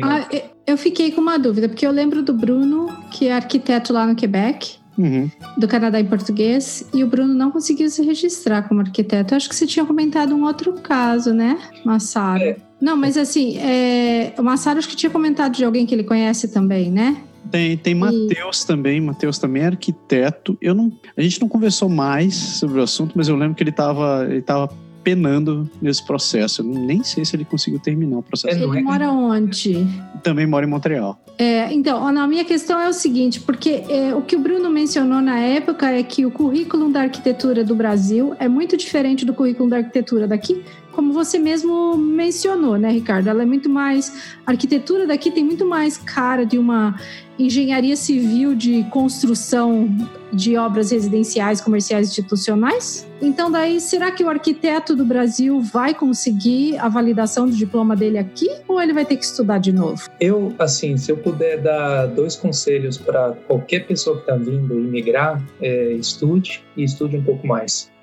não. Ah, eu fiquei com uma dúvida, porque eu lembro do Bruno, que é arquiteto lá no Quebec, Uhum. do Canadá em português, e o Bruno não conseguiu se registrar como arquiteto. Eu acho que você tinha comentado um outro caso, né, Massaro? É. Não, mas assim, é, o Massaro acho que tinha comentado de alguém que ele conhece também, né? Tem, tem Matheus também. Matheus também é arquiteto. Eu não, a gente não conversou mais sobre o assunto, mas eu lembro que ele estava ele tava penando nesse processo. Eu nem sei se ele conseguiu terminar o processo. Não Ele mora onde? Também mora em Montreal. É, então, a minha questão é o seguinte, porque é, o que o Bruno mencionou na época é que o currículo da arquitetura do Brasil é muito diferente do currículo da arquitetura daqui, como você mesmo mencionou, né, Ricardo? Ela é muito mais. A arquitetura daqui tem muito mais cara de uma engenharia civil de construção de obras residenciais, comerciais institucionais. Então, daí, será que o arquiteto do Brasil vai conseguir a validação do diploma dele aqui ou ele vai ter que estudar de novo? Eu, assim, se eu puder dar dois conselhos para qualquer pessoa que está vindo imigrar, é, estude e estude um pouco mais.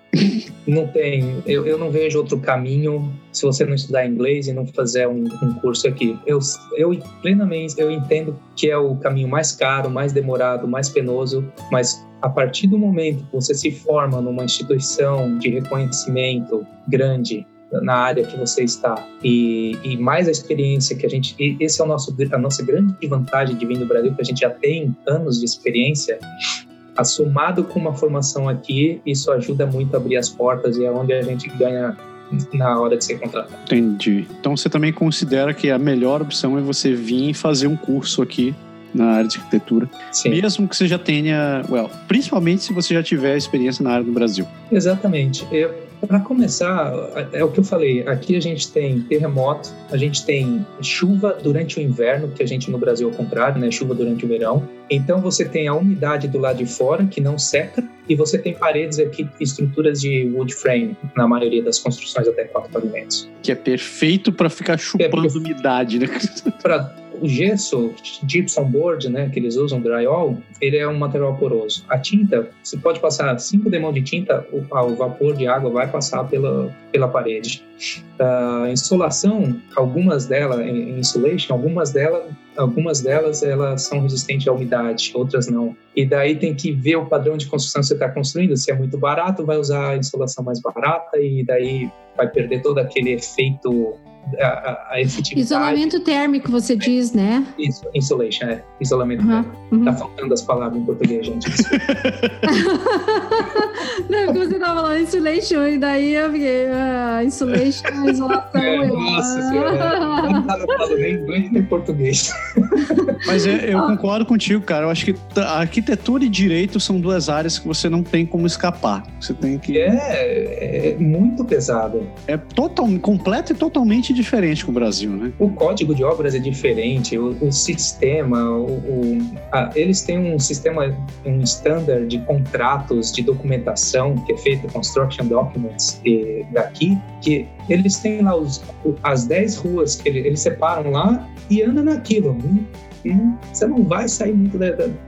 Não tem, eu, eu não vejo outro caminho se você não estudar inglês e não fazer um, um, curso aqui. Eu, eu plenamente eu entendo que é o caminho mais caro, mais demorado, mais penoso, mas a partir do momento que você se forma numa instituição de reconhecimento grande na área que você está e, e mais a experiência que a gente esse é o nosso a nossa grande vantagem de vir do Brasil que a gente já tem anos de experiência assomado com uma formação aqui, isso ajuda muito a abrir as portas e é onde a gente ganha na hora de ser contratado. Entendi. Então você também considera que a melhor opção é você vir e fazer um curso aqui na área de arquitetura. Sim. Mesmo que você já tenha, well, principalmente se você já tiver experiência na área do Brasil. Exatamente. Eu, para começar, é o que eu falei. Aqui a gente tem terremoto, a gente tem chuva durante o inverno, que a gente no Brasil é o contrário, né? Chuva durante o verão. Então você tem a umidade do lado de fora que não seca e você tem paredes aqui, estruturas de wood frame na maioria das construções até quatro pavimentos. Que é perfeito para ficar chupando é umidade, né? Para o gesso, gypsum board, né, que eles usam, drywall, ele é um material poroso. A tinta, você pode passar 5 demão de tinta, o, o, vapor de água vai passar pela, pela parede. A insolação, algumas delas, insulation, algumas delas, algumas delas elas são resistentes à umidade, outras não. E daí tem que ver o padrão de construção que você está construindo. Se é muito barato, vai usar a insolação mais barata e daí vai perder todo aquele efeito a, a efetividade. Isolamento térmico, você diz, né? Isso, insulation, é. Isolamento uhum, térmico. Uhum. Tá faltando as palavras em português, gente. Não, porque você tava falando insulation, e daí eu fiquei, ah, insulation, isolação. É, nossa senhora, não tava falando nem inglês nem português. Mas eu, eu concordo contigo, cara. Eu acho que a arquitetura e direito são duas áreas que você não tem como escapar. Você tem que. É, é muito pesado. É total, completo e totalmente totalmente diferente com o Brasil, né? O código de obras é diferente, o, o sistema, o, o a, eles têm um sistema, um standard de contratos, de documentação que é feito, construction documents e, daqui, que eles têm lá os, as 10 ruas que eles, eles separam lá e andam naquilo. Hum, hum, você não vai sair muito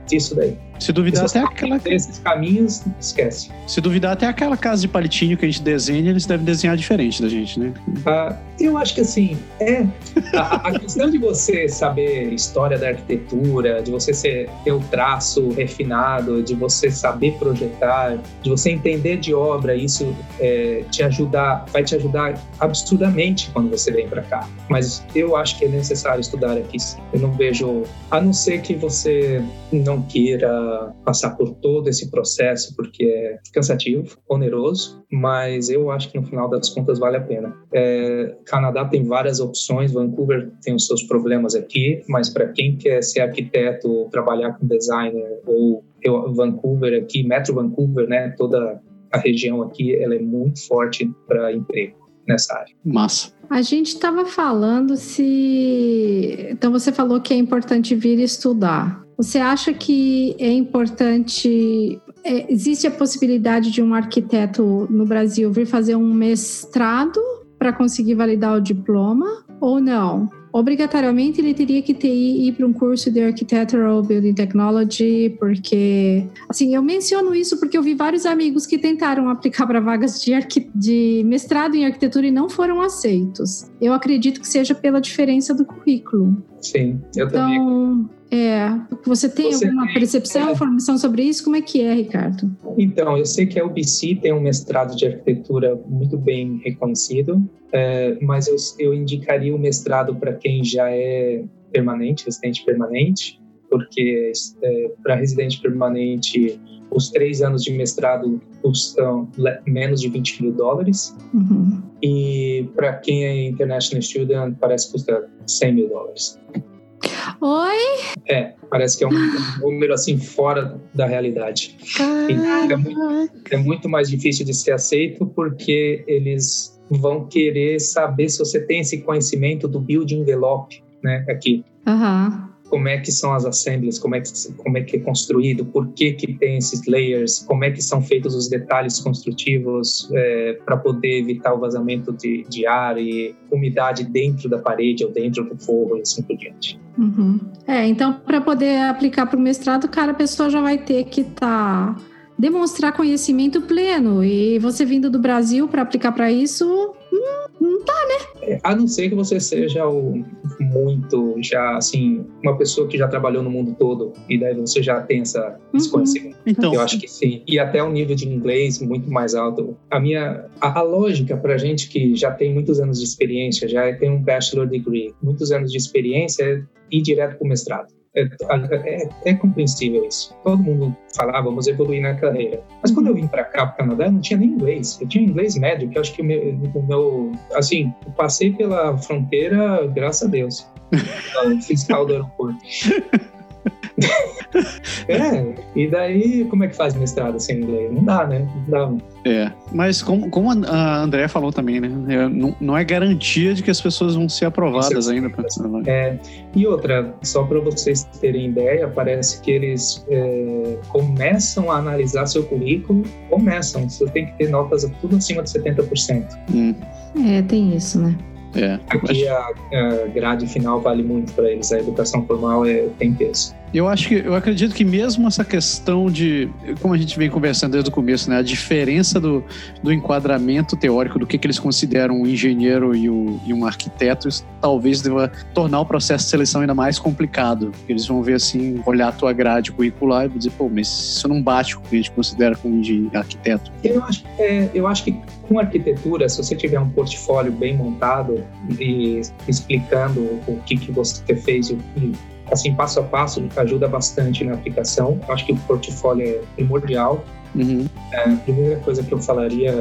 disso daí. Se duvidar até aquela. Esses caminhos, esquece. Se duvidar até aquela casa de palitinho que a gente desenha, eles devem desenhar diferente da gente, né? Ah, eu acho que assim, é. A, a, questão de você saber história da arquitetura, de você ser, ter o traço refinado, de você saber projetar, de você entender de obra, isso é, te ajudar, vai te ajudar absurdamente quando você vem para cá. Mas eu acho que é necessário estudar aqui. Eu não vejo, a não ser que você não queira passar por todo esse processo, porque é cansativo, oneroso, mas eu acho que no final das contas vale a pena. É, Canadá tem várias opções, Vancouver tem os seus problemas aqui, mas para quem quer ser arquiteto, trabalhar com designer ou eu, Vancouver aqui, Metro Vancouver, né, toda a região aqui, ela é muito forte para emprego nessa área. Massa. A gente estava falando se. Então, você falou que é importante vir estudar. Você acha que é importante? É, existe a possibilidade de um arquiteto no Brasil vir fazer um mestrado para conseguir validar o diploma ou não? Obrigatoriamente ele teria que ter ir para um curso de Architectural Building Technology, porque assim, eu menciono isso porque eu vi vários amigos que tentaram aplicar para vagas de, de mestrado em arquitetura e não foram aceitos. Eu acredito que seja pela diferença do currículo. Sim, eu então, também. É, você tem você alguma tem, percepção, é, informação sobre isso? Como é que é, Ricardo? Então, eu sei que a UBC tem um mestrado de arquitetura muito bem reconhecido, é, mas eu, eu indicaria o mestrado para quem já é permanente, residente permanente, porque é, para residente permanente os três anos de mestrado custam menos de 20 mil dólares. Uhum. E para quem é international student, parece que custa 100 mil dólares. Oi? É, parece que é um, número assim fora da realidade. É muito, é muito, mais difícil de ser aceito porque eles vão querer saber se você tem esse conhecimento do build envelope, né? Aqui. Aham. Como é que são as assemblies, como é que, como é, que é construído, por que, que tem esses layers, como é que são feitos os detalhes construtivos é, para poder evitar o vazamento de, de ar e umidade dentro da parede ou dentro do forro e assim por diante. Uhum. É, então, para poder aplicar para o mestrado, cara, a pessoa já vai ter que estar. Tá demonstrar conhecimento pleno. E você vindo do Brasil para aplicar para isso, hum, não tá, né? É, a não ser que você seja o, muito já assim uma pessoa que já trabalhou no mundo todo e daí você já tem essa esse uhum. conhecimento. Então, eu acho que sim. E até um nível de inglês muito mais alto. A minha a, a lógica para gente que já tem muitos anos de experiência, já tem um bachelor degree, muitos anos de experiência é ir direto para o mestrado. É, é, é, compreensível isso. Todo mundo falava, vamos evoluir na carreira. Mas quando eu vim para cá, para o Canadá, eu não tinha nem inglês. Eu tinha inglês médio, que eu acho que o meu, meu assim, eu passei pela fronteira, graças a Deus. o fiscal do aeroporto. é, e daí como é que faz mestrado sem inglês? Não dá, né? Não dá. É, mas como, como a Andrea falou também, né? É, não, não, é garantia de que as pessoas vão ser aprovadas ainda. Pra... É, e outra, só para vocês terem ideia, parece que eles é, começam a analisar seu currículo, começam, você tem que ter notas tudo acima de 70%. Hum. É, tem isso, né? É, Aqui a, a, grade final vale muito para eles, a educação formal é, tem peso. Eu acho que eu acredito que mesmo essa questão de, como a gente vem conversando desde o começo, né, a diferença do, do enquadramento teórico do que, que eles consideram um engenheiro e, o, e um arquiteto, isso talvez deva tornar o processo de seleção ainda mais complicado. Eles vão ver assim, olhar a tua grade curricular e dizer, pô, mas isso não bate com o que a gente considera como de arquiteto. Eu acho, é, eu acho que com arquitetura, se você tiver um portfólio bem montado e explicando o que, que você fez e assim, passo a passo, ajuda bastante na aplicação. Eu acho que o portfólio é primordial. Uhum. É, a primeira coisa que eu falaria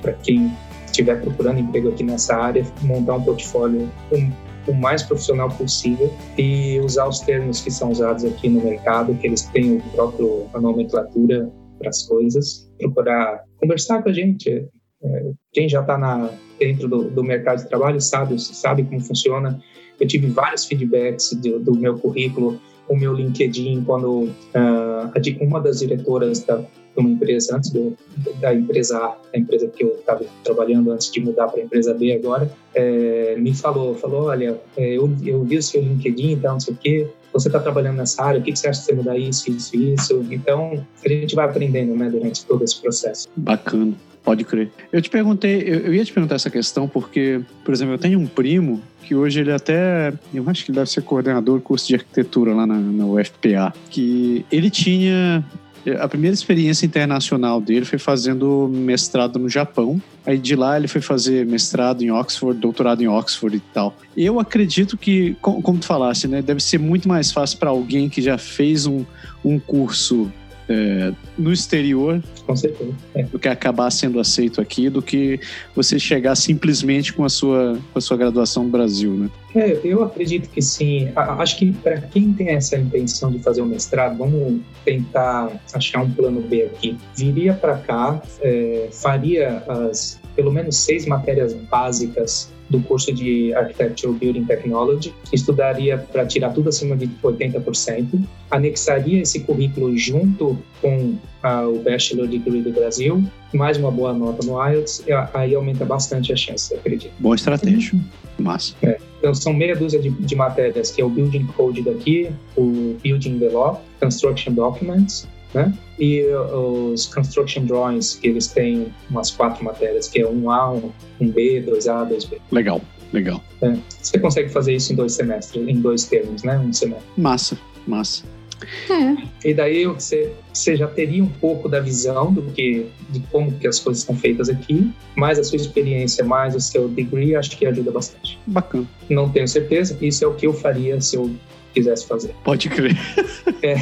para quem estiver procurando emprego aqui nessa área, montar um portfólio o, o mais profissional possível e usar os termos que são usados aqui no mercado, que eles têm o próprio a nomenclatura para as coisas, procurar conversar com a gente. É, quem já está dentro do, do mercado de trabalho sabe, sabe como funciona eu tive vários feedbacks do, do meu currículo, o meu LinkedIn, quando uh, uma das diretoras da, de uma empresa, antes do, da empresa A, da empresa que eu estava trabalhando antes de mudar para a empresa B agora, é, me falou, falou, olha, é, eu, eu vi o seu LinkedIn e tal, não sei o quê, você está trabalhando nessa área, o que, que você acha de você mudar isso, isso, isso? Então, a gente vai aprendendo, né, durante todo esse processo. Bacana. Pode crer. Eu te perguntei, eu, eu, ia te perguntar essa questão porque, por exemplo, eu tenho um primo que hoje ele até, eu acho que ele deve ser coordenador do curso de arquitetura lá na, na UFPA, que ele tinha a primeira experiência internacional dele foi fazendo mestrado no Japão. Aí de lá ele foi fazer mestrado em Oxford, doutorado em Oxford e tal. Eu acredito que, como tu falaste, né, deve ser muito mais fácil para alguém que já fez um, um curso é, no exterior é. do que acabar sendo aceito aqui do que você chegar simplesmente com a sua com a sua graduação no Brasil né? É, eu acredito que sim. Acho que para quem tem essa intenção de fazer o um mestrado vamos tentar achar um plano B aqui. Viria para cá é, faria as pelo menos seis matérias básicas do curso de Architecture Building Technology, estudaria para tirar tudo acima de 80%, anexaria esse currículo junto com ah, o Bachelor Degree do Brasil, mais uma boa nota no IELTS, aí aumenta bastante a chance, acredito. Boa estratégia. Massa. É. Então, são meia dúzia de, de, matérias, que é o Building Code daqui, o Building Envelope, Construction Documents, né? E os construction drawings, que eles têm umas quatro matérias, que é um A, um, B, 2A, 2B. Legal, legal. É. Você consegue fazer isso em dois semestres, em dois termos, né? Um semestre. Massa, massa. É. E daí você, você já teria um pouco da visão do que, de como que as coisas são feitas aqui, mais a sua experiência, mais o seu degree, acho que ajuda bastante. Bacana. Não tenho certeza, isso é o que eu faria se eu quisesse fazer. Pode crer. É.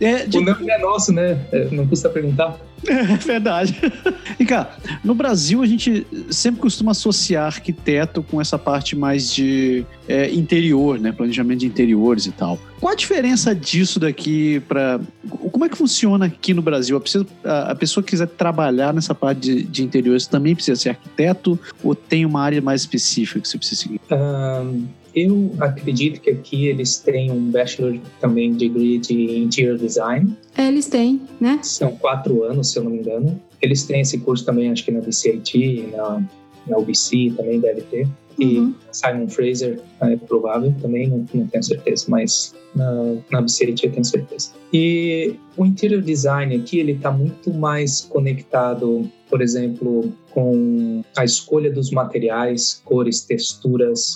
é. é de... O nome é nosso, né? É, não custa perguntar. É verdade. E cá, no Brasil a gente sempre costuma associar arquiteto com essa parte mais de é, interior, né? Planejamento de interiores e tal. Qual a diferença disso daqui para. como é que funciona aqui no Brasil? A pessoa, a pessoa que quiser trabalhar nessa parte de, de interiores também precisa ser arquiteto ou tem uma área mais específica que você precisa seguir? Um, eu acredito que aqui eles têm um bachelor também degree de interior design. É, eles têm, né? São quatro anos, se eu não me engano. Eles têm esse curso também, acho que na BCIT, na, na UBC também deve ter. E Uhum. Simon Fraser é provável também, não, não tenho certeza, mas na, na BCIT eu tenho certeza. E o interior design aqui, ele está muito mais conectado, por exemplo, com a escolha dos materiais, cores, texturas,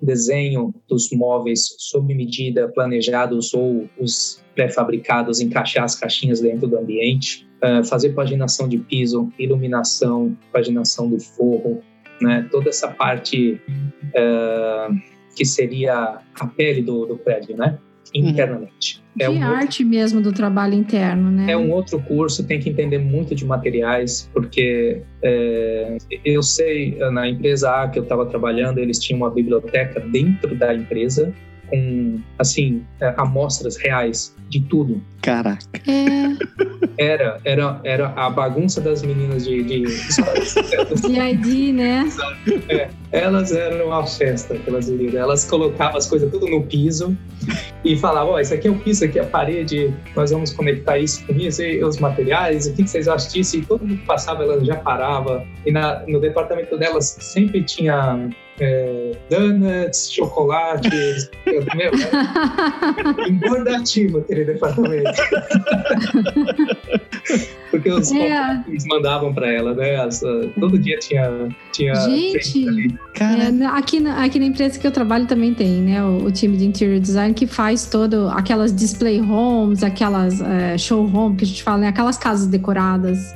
desenho dos móveis sob medida, planejados ou os pré-fabricados, encaixar as caixinhas dentro do ambiente, ah, fazer paginação de piso, iluminação, paginação do forro, né? toda essa parte ah, que seria a pele do, do prédio, né? Internamente. De É um, outro, arte mesmo do trabalho interno, né? é um outro curso, tem que entender muito de materiais, porque é, eu sei, na empresa A que eu estava trabalhando, eles tinham uma biblioteca dentro da empresa com, assim, é, amostras reais de tudo. Caraca. É, Era, era, era a bagunça das meninas de... de DID, né? elas eram a festa, aquelas meninas. Elas colocavam as coisas tudo no piso e falavam, ó, isso aqui é o piso, isso aqui é a parede, nós vamos conectar isso com isso, e os materiais, o que vocês acham disso? E todo mundo que passava, ela já parava. E na, no departamento delas sempre tinha é, donuts, chocolates, meu, engordativo aquele departamento. Porque os É. mandavam para ela, né? As, uh, todo dia tinha, tinha Gente, ali. É, aqui, na, aqui na empresa que eu trabalho também tem, né? O, o time de interior design que faz todo aquelas display homes, aquelas é, show home que a gente fala, né? Aquelas casas decoradas.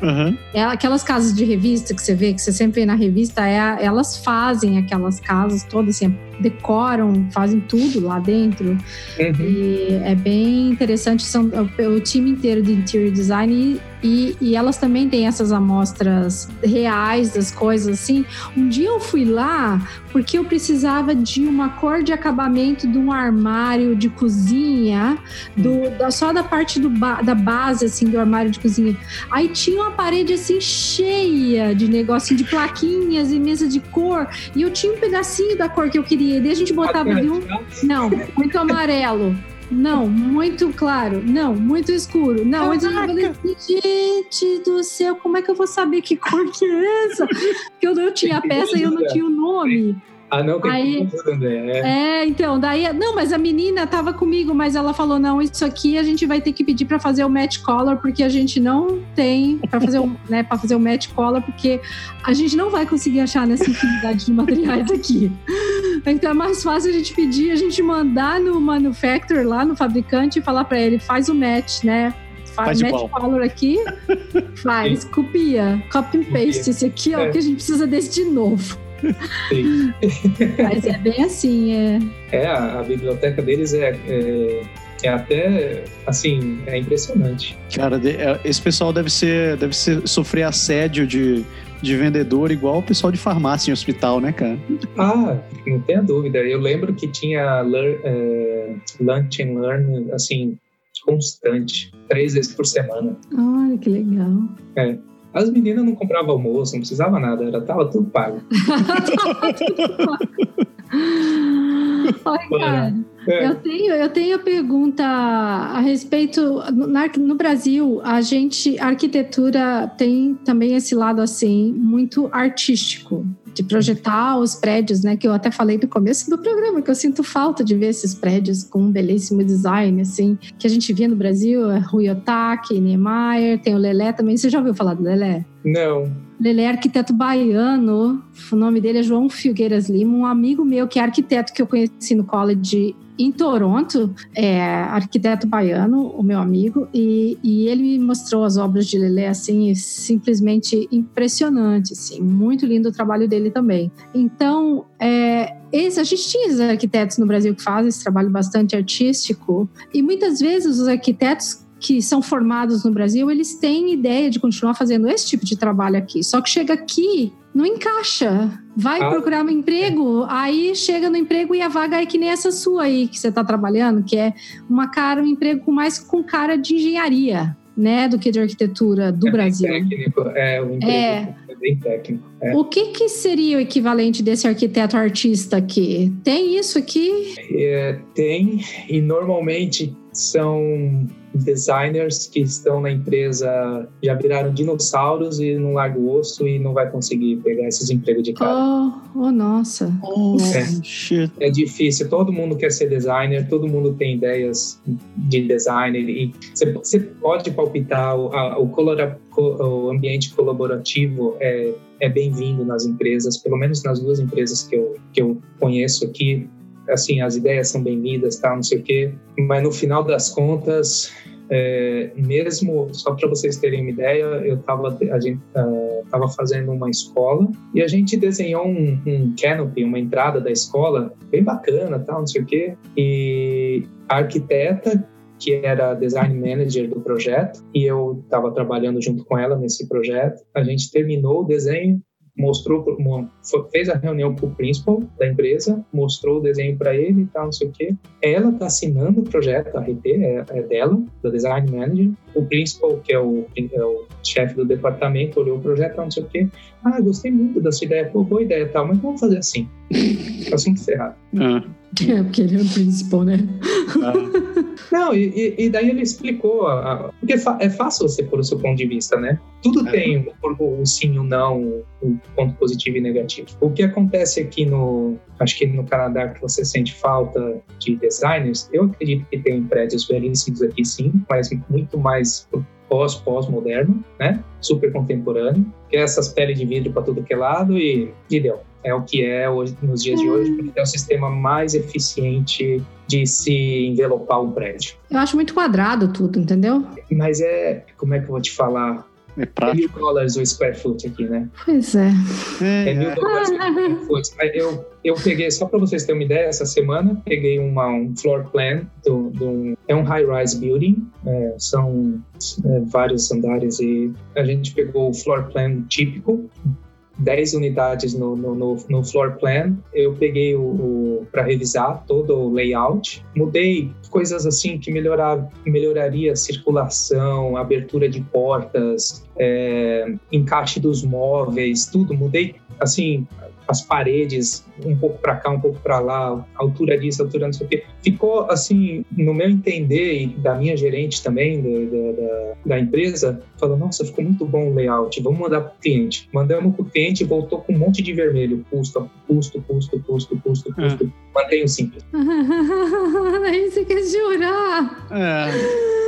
É, aquelas casas de revista que você vê, que você sempre vê na revista, é, elas fazem aquelas casas todas assim, decoram, fazem tudo lá dentro. Uhum. E é bem interessante, são o, o time inteiro de interior design e, e, e elas também têm essas amostras reais das coisas assim. Um dia eu fui lá porque eu precisava de uma cor de acabamento de um armário de cozinha, do, da- só da parte do ba- da base assim do armário de cozinha. Aí tinha uma parede assim cheia de negocinho de plaquinhas e mesa de cor, e eu tinha um pedacinho da cor que eu queria. E daí a gente botava de um não, muito amarelo. Não, muito claro. Não, muito escuro. Não, muito... eu falei assim, gente do céu, como é que eu vou saber que cor que é essa? Porque eu não tinha a peça e eu não tinha o nome. Ah, não, tem Aí- tudo, André. É. É, então, daí. Não, mas a menina tava comigo, mas ela falou: não, isso aqui a gente vai ter que pedir para fazer o match color, porque a gente não tem para fazer, o, né, pra fazer o match color, porque a gente não vai conseguir achar nessa infinidade de materiais aqui. Então é mais fácil a gente pedir, a gente mandar no manufacturer lá, no fabricante, e falar para ele: faz o match, né? Faz match igual. color aqui, faz, copia, copy and paste. Esse aqui, ó, É. que a gente precisa desse de novo. Mas é bem assim, é. É, a, a biblioteca deles é, é, é até, assim, é impressionante. Cara, é, esse pessoal deve ser, deve ser sofrer assédio de, de vendedor igual o pessoal de farmácia em hospital, né, cara? Ah, não tenha dúvida. Eu lembro que tinha lear, é, lunch and learn, assim, constante, três vezes por semana. Olha que legal. As meninas não compravam almoço, não precisava nada, era, tava tudo pago. Olha, cara, É. eu tenho, eu tenho a pergunta a respeito. No, no Brasil, a gente, a arquitetura tem também esse lado assim, muito artístico, de projetar os prédios, né? Que eu até falei no começo do programa, que eu sinto falta de ver esses prédios com um belíssimo design, assim, que a gente via no Brasil, é Rui Otaki, Niemeyer, tem o Lelé também. Você já ouviu falar do Lelé? Não, Ele é arquiteto baiano, o nome dele é João Filgueiras Lima, um amigo meu que é arquiteto que eu conheci no college em Toronto, é arquiteto baiano, o meu amigo, e, e ele me mostrou as obras de Lelé, assim, simplesmente impressionante, assim, muito lindo o trabalho dele também. Então, é, esse, a gente tinha esses arquitetos no Brasil que fazem esse trabalho bastante artístico, e muitas vezes os arquitetos que são formados no Brasil, eles têm ideia de continuar fazendo esse tipo de trabalho aqui. Só que chega aqui, não encaixa. Vai ah, procurar um emprego, aí chega no emprego e a vaga é que nem essa sua aí que você está trabalhando, que é uma cara, um emprego mais com cara de engenharia, né, do que de arquitetura do é Brasil. Técnico, é, o emprego é. é bem técnico. É. O que, que seria o equivalente desse arquiteto artista aqui? Tem isso aqui? É, tem, e normalmente são designers que estão na empresa já viraram dinossauros e não larga o osso e não vai conseguir pegar esses empregos de cara. Oh, oh nossa. Oh, é, é, difícil. Todo mundo quer ser designer, todo mundo tem ideias de design e você pode palpitar o, a, o, colora, o ambiente colaborativo é, é bem-vindo nas empresas, pelo menos nas duas empresas que eu, que eu conheço aqui assim, as ideias são bem-vindas, tal, não sei o quê, mas no final das contas, é, mesmo, só para vocês terem uma ideia, eu tava, a gente uh, tava fazendo uma escola e a gente desenhou um, um canopy, uma entrada da escola, bem bacana, tal, não sei o quê, e a arquiteta que era design manager do projeto, e eu estava trabalhando junto com ela nesse projeto. A gente terminou o desenho, mostrou, fez a reunião com o principal da empresa, mostrou o desenho para ele e tal, não sei o quê. Ela está assinando o projeto, a RT é, é, dela, da design manager. O principal, que é o, é o chefe do departamento, olhou o projeto, não sei o quê. Ah, gostei muito da sua ideia, pô, boa ideia tal, mas vamos fazer assim. Assunto ferrado. Ah. É, porque ele é o principal, né? Ah. Não, e, e, daí ele explicou, a, a, porque é fácil você pôr o seu ponto de vista, né? Tudo é. tem o, o sim e o não, o ponto positivo e negativo. O que acontece aqui no, acho que no Canadá que você sente falta de designers, eu acredito que tem prédios belíssimos aqui sim, mas muito mais pós pós-moderno, né? Super contemporâneo, que é essas peles de vidro para tudo que é lado e, e deu. É o que é hoje, nos dias de hoje, porque é o sistema mais eficiente de se envelopar um prédio. Eu acho muito quadrado tudo, entendeu? Mas é, como é que eu vou te falar? É prático. mil dólares o square foot aqui, né? Pois é. É, é mil dólares o square foot. Mas eu, eu peguei, só para vocês terem uma ideia, essa semana peguei uma, um floor plan do, do é um high-rise building, é, são é, vários andares e a gente pegou o floor plan típico 10 unidades no, no, no, floor plan. Eu peguei o, o para revisar todo o layout, mudei coisas assim que melhorar, melhoraria a circulação, abertura de portas, é, encaixe dos móveis, tudo. Mudei assim as paredes um pouco para cá, um pouco para lá, altura disso, altura não sei o quê. Ficou assim, no meu entender e da minha gerente também da, da, da empresa, falou: Nossa, ficou muito bom o layout, vamos mandar para o cliente. Mandamos para o cliente e voltou com um monte de vermelho: custo, custo, custo, custo, custo, custo. É. Mantenho simples. Aí você quer jurar. É.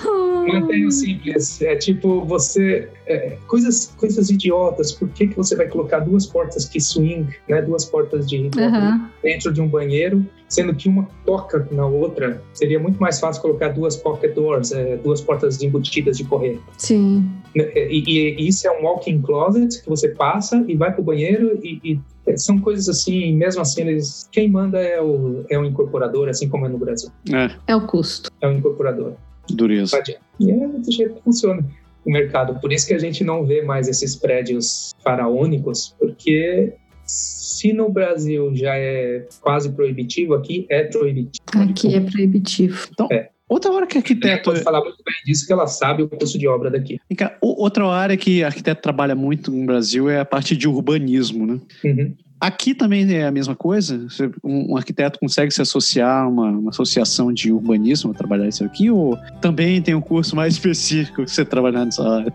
Mantenha simples. É tipo, você. É, coisas, coisas idiotas. Por que, que você vai colocar duas portas que swing, né? Duas portas de uhum. dentro de um banheiro, sendo que uma toca na outra? Seria muito mais fácil colocar duas pocket doors, é, duas portas embutidas de correr. Sim. Né, e, e, isso é um walk-in closet que você passa e vai pro banheiro e, e são coisas assim, mesmo assim, eles, quem manda é o, é o incorporador, assim como é no Brasil. É, é o custo. É o incorporador. Dureza. E é do jeito que funciona o mercado. Por isso que a gente não vê mais esses prédios faraônicos, porque se no Brasil já é quase proibitivo, aqui é proibitivo. Aqui é proibitivo. Então, é. Outra hora que arquiteto. Pode falar muito bem disso, que ela sabe o custo de obra daqui. Outra área que arquiteto trabalha muito no Brasil é a parte de urbanismo, né? Uhum. Aqui também é a mesma coisa? Um, arquiteto consegue se associar a uma, uma associação de urbanismo, trabalhar isso aqui? Ou também tem um curso mais específico que você trabalhar nessa área?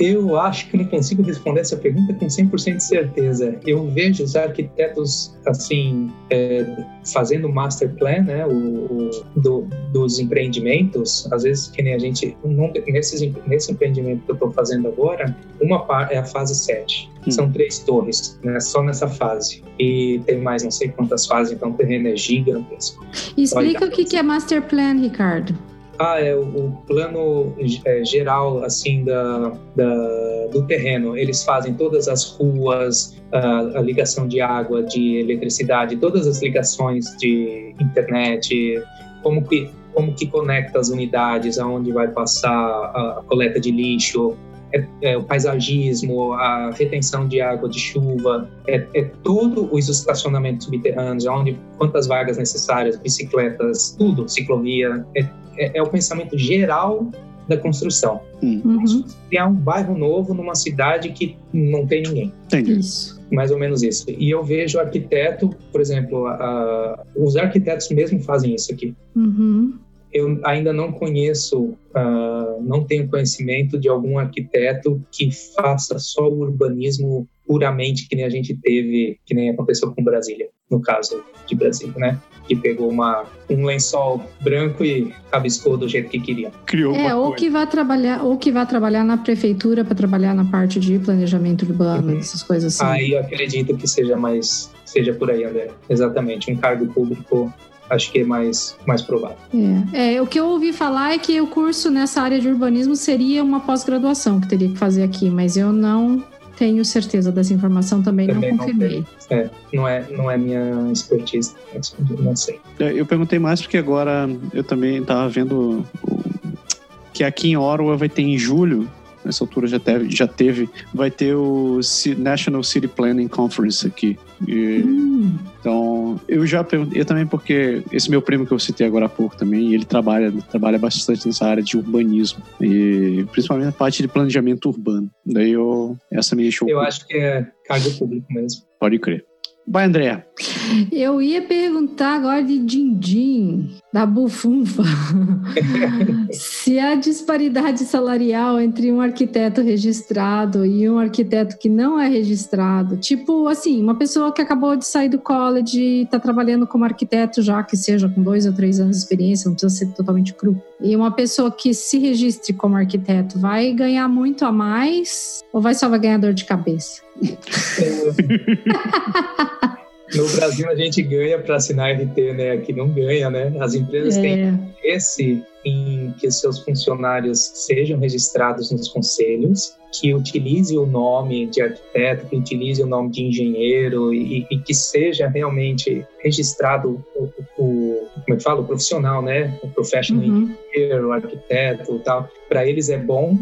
Eu acho que não consigo responder essa pergunta com 100% de certeza. Eu vejo os arquitetos, assim, é, fazendo master plan, né, o, o do, dos empreendimentos. Às vezes, que nem a gente, nesse, nesse empreendimento que eu estou fazendo agora, uma é a fase 7. Hum. São três torres, né, só nessa fase fase. E tem mais não sei quantas fases, então o terreno é gigantesco. Explica o que, que é Master Plan, Ricardo. Ah, é o, o plano é, geral assim da, da, do terreno. Eles fazem todas as ruas, a, a, ligação de água, de eletricidade, todas as ligações de internet, como que como que conecta as unidades, aonde vai passar a coleta de lixo, é, é, o paisagismo, a retenção de água de chuva, é, é tudo os estacionamentos subterrâneos, onde quantas vagas necessárias, bicicletas, tudo, ciclovia, é, é, é o pensamento geral da construção. Uhum. Criar um bairro novo numa cidade que não tem ninguém. Entendi. Isso. Mais ou menos isso. E eu vejo arquiteto, por exemplo, a, os arquitetos mesmo fazem isso aqui. Uhum. Eu ainda não conheço, uh, não tenho conhecimento de algum arquiteto que faça só o urbanismo puramente que nem a gente teve, que nem aconteceu com Brasília, no caso de Brasília, né? Que pegou uma, um lençol branco e rabiscou do jeito que queria. Criou É, ou coisa. que vai trabalhar, ou que vai trabalhar na prefeitura para trabalhar na parte de planejamento urbano, Uhum. essas coisas assim. Aí eu acredito que seja mais, seja por aí, André. Exatamente, um cargo público acho que é mais, mais provável. É. É, o que eu ouvi falar é que o curso nessa área de urbanismo seria uma pós-graduação que teria que fazer aqui, mas eu não tenho certeza dessa informação também, Também não não confirmei. É, não é, não é minha expertise, não sei. É, Eu perguntei mais porque agora eu também estava vendo que aqui em Ottawa vai ter em julho, nessa altura já teve, já teve vai ter o National City Planning Conference aqui. E, Hum, então, eu já perguntei, eu também porque esse meu primo que eu citei agora há pouco também, ele trabalha, trabalha bastante nessa área de urbanismo e principalmente na parte de planejamento urbano. Daí eu, essa me deixou Eu acho que é cargo público mesmo. pode crer. Vai, André. eu ia perguntar agora de Dindim, da Bufunfa, se a disparidade salarial entre um arquiteto registrado e um arquiteto que não é registrado, tipo assim, uma pessoa que acabou de sair do college e está trabalhando como arquiteto já, que seja com dois ou três anos de experiência, não precisa ser totalmente cru, e uma pessoa que se registre como arquiteto, vai ganhar muito a mais ou vai só vai ganhar dor de cabeça? No Brasil a gente ganha para assinar RT, né? Aqui não ganha, né? As empresas têm É, interesse em que seus funcionários sejam registrados nos conselhos, que utilize o nome de arquiteto, que utilize o nome de engenheiro e, e que seja realmente registrado o, o como é que fala, o profissional, né? O professional uhum. engineer, o arquiteto, tal. Para eles é bom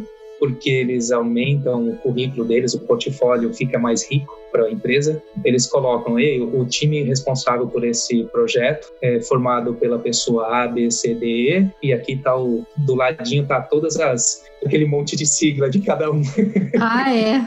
porque eles aumentam o currículo deles, o portfólio fica mais rico para a empresa. Eles colocam Ei, o time responsável por esse projeto é formado pela pessoa A, B, C, D, E, e aqui tá o do ladinho tá todas as aquele monte de sigla de cada um. Ah, é.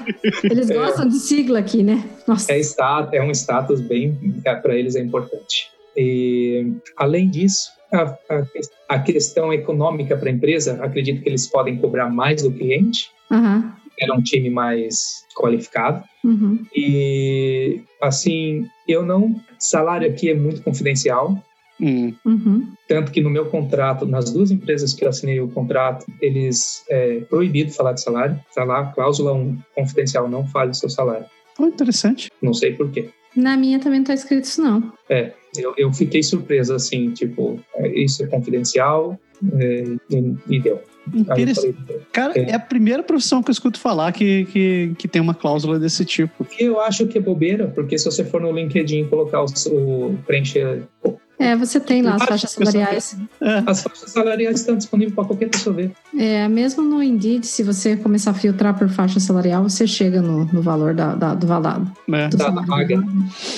Eles gostam de sigla aqui, né? Nossa. É, status, é um status bem para eles é importante. E, além disso, a, a, a questão econômica para a empresa, acredito que eles podem cobrar mais do cliente, Aham. era um time mais qualificado. Uhum. E, assim, eu não. Salário aqui é muito confidencial. Hum, Uhum. Tanto que no meu contrato, nas duas empresas que eu assinei o contrato, eles é proibido falar de salário. Tá lá, cláusula 1, confidencial, não fale do seu salário. oh, interessante. Não sei por quê. Na minha também não tá escrito isso, não. Eu, eu fiquei surpreso, assim, tipo, é, isso é confidencial é, e, e deu. Interessante. falei, Cara, É. é a primeira profissão que eu escuto falar que, que, que tem uma cláusula desse tipo. eu acho que é bobeira, porque se você for no LinkedIn e colocar o, o preencher É, você tem lá as faixas salariais. É, as faixas salariais estão disponíveis para qualquer pessoa ver. É, mesmo no Indeed, se você começar a filtrar por faixa salarial, você chega no, no valor da, da- do valado. né? Do Da vaga.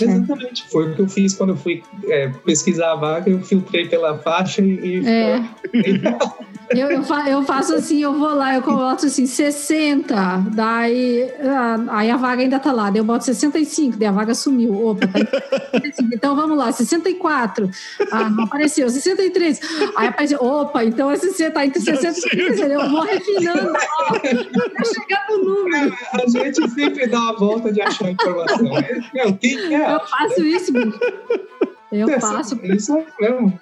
Exatamente. Foi o que eu fiz quando eu fui é, pesquisar a vaga, eu filtrei pela faixa e. É. Eu, eu, fa- eu faço assim, eu vou lá, eu coloco assim, 60, daí ah, aí a vaga ainda tá lá, daí eu boto 65, daí a vaga sumiu. Opa, tá 65. Então vamos lá, 64. Ah, não apareceu, 63. Aí apareceu, opa, então é 60, tá entre 60 e 63. Eu vou refinando ó, até chegar no número. A gente sempre dá uma volta de achar informação. Meu, é? Eu faço isso, bicho. Eu faço. Isso é mesmo.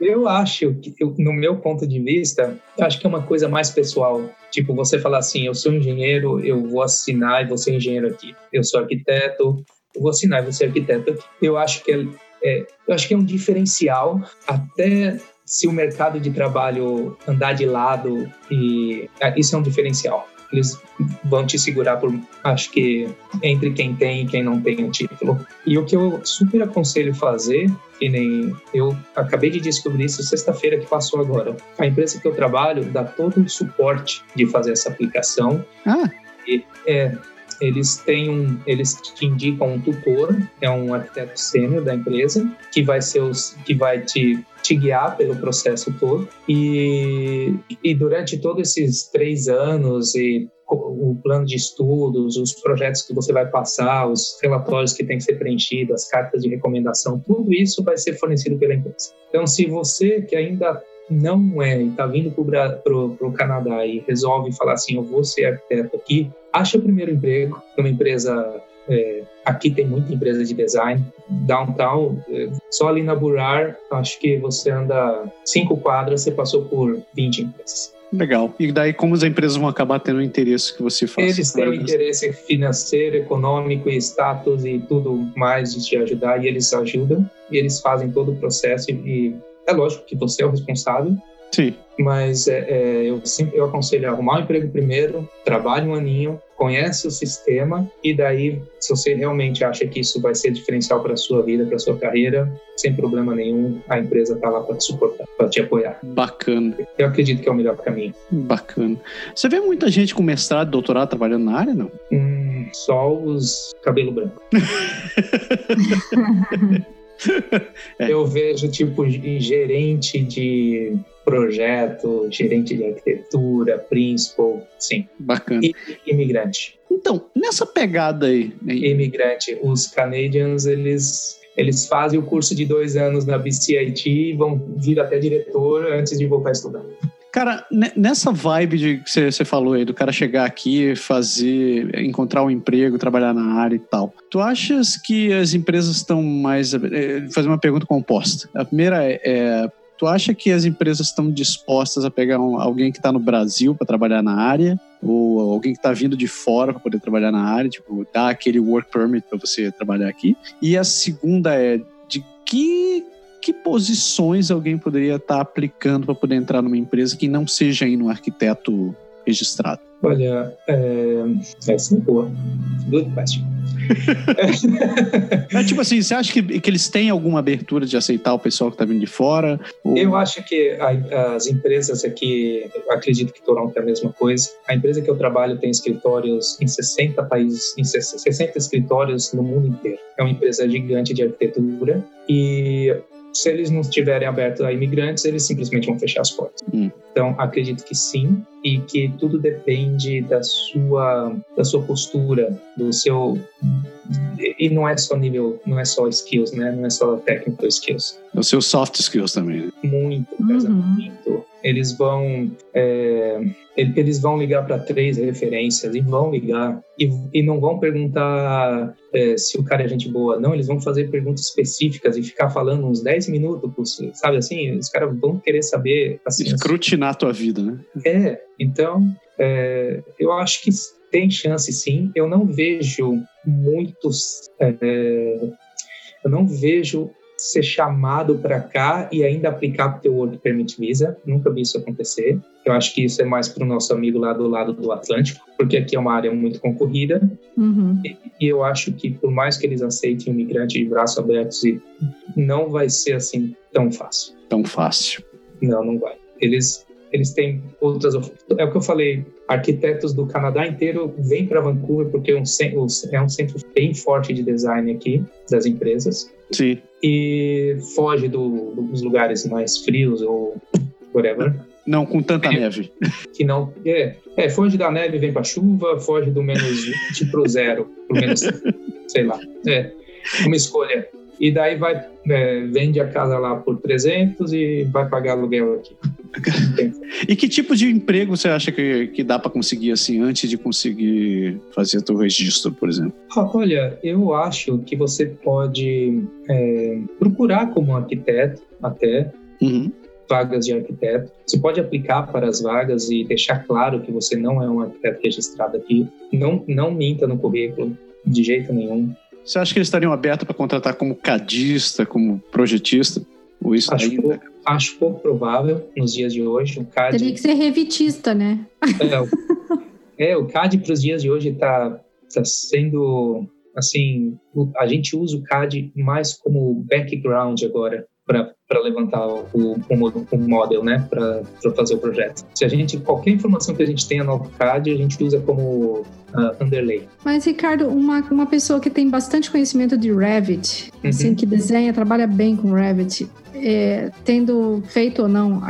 Eu acho que, eu- no meu ponto de vista, eu acho que é uma coisa mais pessoal. Tipo, você falar assim, eu sou engenheiro, eu vou assinar e vou ser engenheiro aqui. Eu sou arquiteto, eu vou assinar e vou ser arquiteto. Eu acho que é, é- eu acho que é um diferencial até se o mercado de trabalho andar de lado e é, isso é um diferencial. eles vão te segurar por, acho que, entre quem tem e quem não tem o título. E o que eu super aconselho fazer, que nem eu acabei de descobrir isso sexta-feira que passou agora. A empresa que eu trabalho dá todo o suporte de fazer essa aplicação. Ah. E, é, eles têm um, eles te indicam um tutor, é um arquiteto sênior da empresa, que vai ser os, que vai te, te guiar pelo processo todo. E, e durante todos esses três anos e o plano de estudos, os projetos que você vai passar, os relatórios que tem que ser preenchidos, as cartas de recomendação, tudo isso vai ser fornecido pela empresa. Então, se você que ainda não é e está vindo para o Canadá e resolve falar assim, eu vou ser arquiteto aqui, acha o primeiro emprego uma empresa é, aqui tem muita empresa de design. Downtown, é, só ali na Burar, acho que você anda cinco quadras, você passou por 20 empresas. Legal. E daí, como as empresas vão acabar tendo o interesse que você faça? Eles têm o interesse financeiro, econômico e status e tudo mais de te ajudar, e eles ajudam, e eles fazem todo o processo. E é lógico que você é o responsável, Sim. Mas é, é, eu sempre eu aconselho arrumar um emprego primeiro, trabalhe um aninho, conhece o sistema e daí, se você realmente acha que isso vai ser diferencial para a sua vida, para a sua carreira, sem problema nenhum, a empresa está lá para te suportar, para te apoiar. Bacana. Eu acredito que é o melhor caminho. Bacana. Você vê muita gente com mestrado, doutorado trabalhando na área, não? Hum, só os cabelo branco. é. Eu vejo tipo gerente de projeto, gerente de arquitetura, principal, sim. Bacana. E imigrante. Então, nessa pegada aí. Imigrante, os canadians, eles eles fazem o curso de dois anos na BCIT e vão vir até diretor antes de voltar a estudar. Cara, nessa vibe de que você falou aí, do cara chegar aqui, fazer, encontrar um emprego, trabalhar na área e tal, tu achas que as empresas estão mais. Eh, fazer uma pergunta composta. A primeira é, é Tu acha que as empresas estão dispostas a pegar um, alguém que está no Brasil para trabalhar na área? Ou alguém que está vindo de fora para poder trabalhar na área? Tipo, dar aquele work permit para você trabalhar aqui? E a segunda é de que que posições alguém poderia estar tá aplicando para poder entrar numa empresa que não seja aí um arquiteto registrado? Olha, é... essa é boa. Good question. é tipo assim, você acha que, que eles têm alguma abertura de aceitar o pessoal que está vindo de fora? Ou... Eu acho que a, as empresas aqui, acredito que Toronto é a mesma coisa. A empresa que eu trabalho tem escritórios em 60 países, em 60 escritórios no mundo inteiro. É uma empresa gigante de arquitetura e se eles não estiverem abertos a imigrantes, eles simplesmente vão fechar as portas. Hum. Então, acredito que sim, e que tudo depende da sua, da sua postura, do seu. E não é só nível, não é só skills, né? Não é só technical skills. Os seus soft skills também. Né? Muito, uhum. muito. Eles vão. É, eles vão ligar para três referências e vão ligar e, e não vão perguntar é, se o cara é gente boa, não, eles vão fazer perguntas específicas e ficar falando uns 10 minutos, sabe assim? Os caras vão querer saber. Assim, Escrutinar a tua vida, né? É, então é, eu acho que tem chance sim. Eu não vejo muitos. É, eu não vejo ser chamado para cá e ainda aplicar para o teu Work Permit Visa. Nunca vi isso acontecer. Eu acho que isso é mais para o nosso amigo lá do lado do Atlântico, porque aqui é uma área muito concorrida. Uhum. E, e, eu acho que, por mais que eles aceitem o imigrante de braços abertos, não vai ser assim tão fácil. Tão fácil. Não, não vai. Eles, eles têm outras. É o que eu falei. Arquitetos do Canadá inteiro vêm para Vancouver porque é um, é um centro bem forte de design aqui das empresas. Sim e foge do, dos lugares mais frios ou whatever. Não, com tanta é, neve. Que não. É, é, foge da neve, vem pra chuva, foge do menos 20 pro zero, pro menos. sei lá. É, uma escolha. E daí vai, é, vende a casa lá por 300 e vai pagar aluguel aqui. e que tipo de emprego você acha que, que dá para conseguir assim antes de conseguir fazer o registro, por exemplo? Olha, eu acho que você pode é, procurar como arquiteto até. Uhum vagas de arquiteto. Você pode aplicar para as vagas e deixar claro que você não é um arquiteto registrado aqui. Não, não minta no currículo, de jeito nenhum. Você acha que eles estariam abertos para contratar como cadista, como projetista? Ou isso acho, ainda? Pouco, acho pouco provável nos dias de hoje. O CAD... Teria que ser revitista, né? É, É, o CAD para os dias de hoje está tá sendo assim, a gente usa o CAD mais como background agora para levantar o, o, o, model, né, para fazer o projeto. Se a gente, qualquer informação que a gente tenha no AutoCAD, a gente usa como uh, underlay. Mas, Ricardo, uma, uma pessoa que tem bastante conhecimento de Revit, uhum. assim, que desenha, trabalha bem com Revit, é, tendo feito ou não,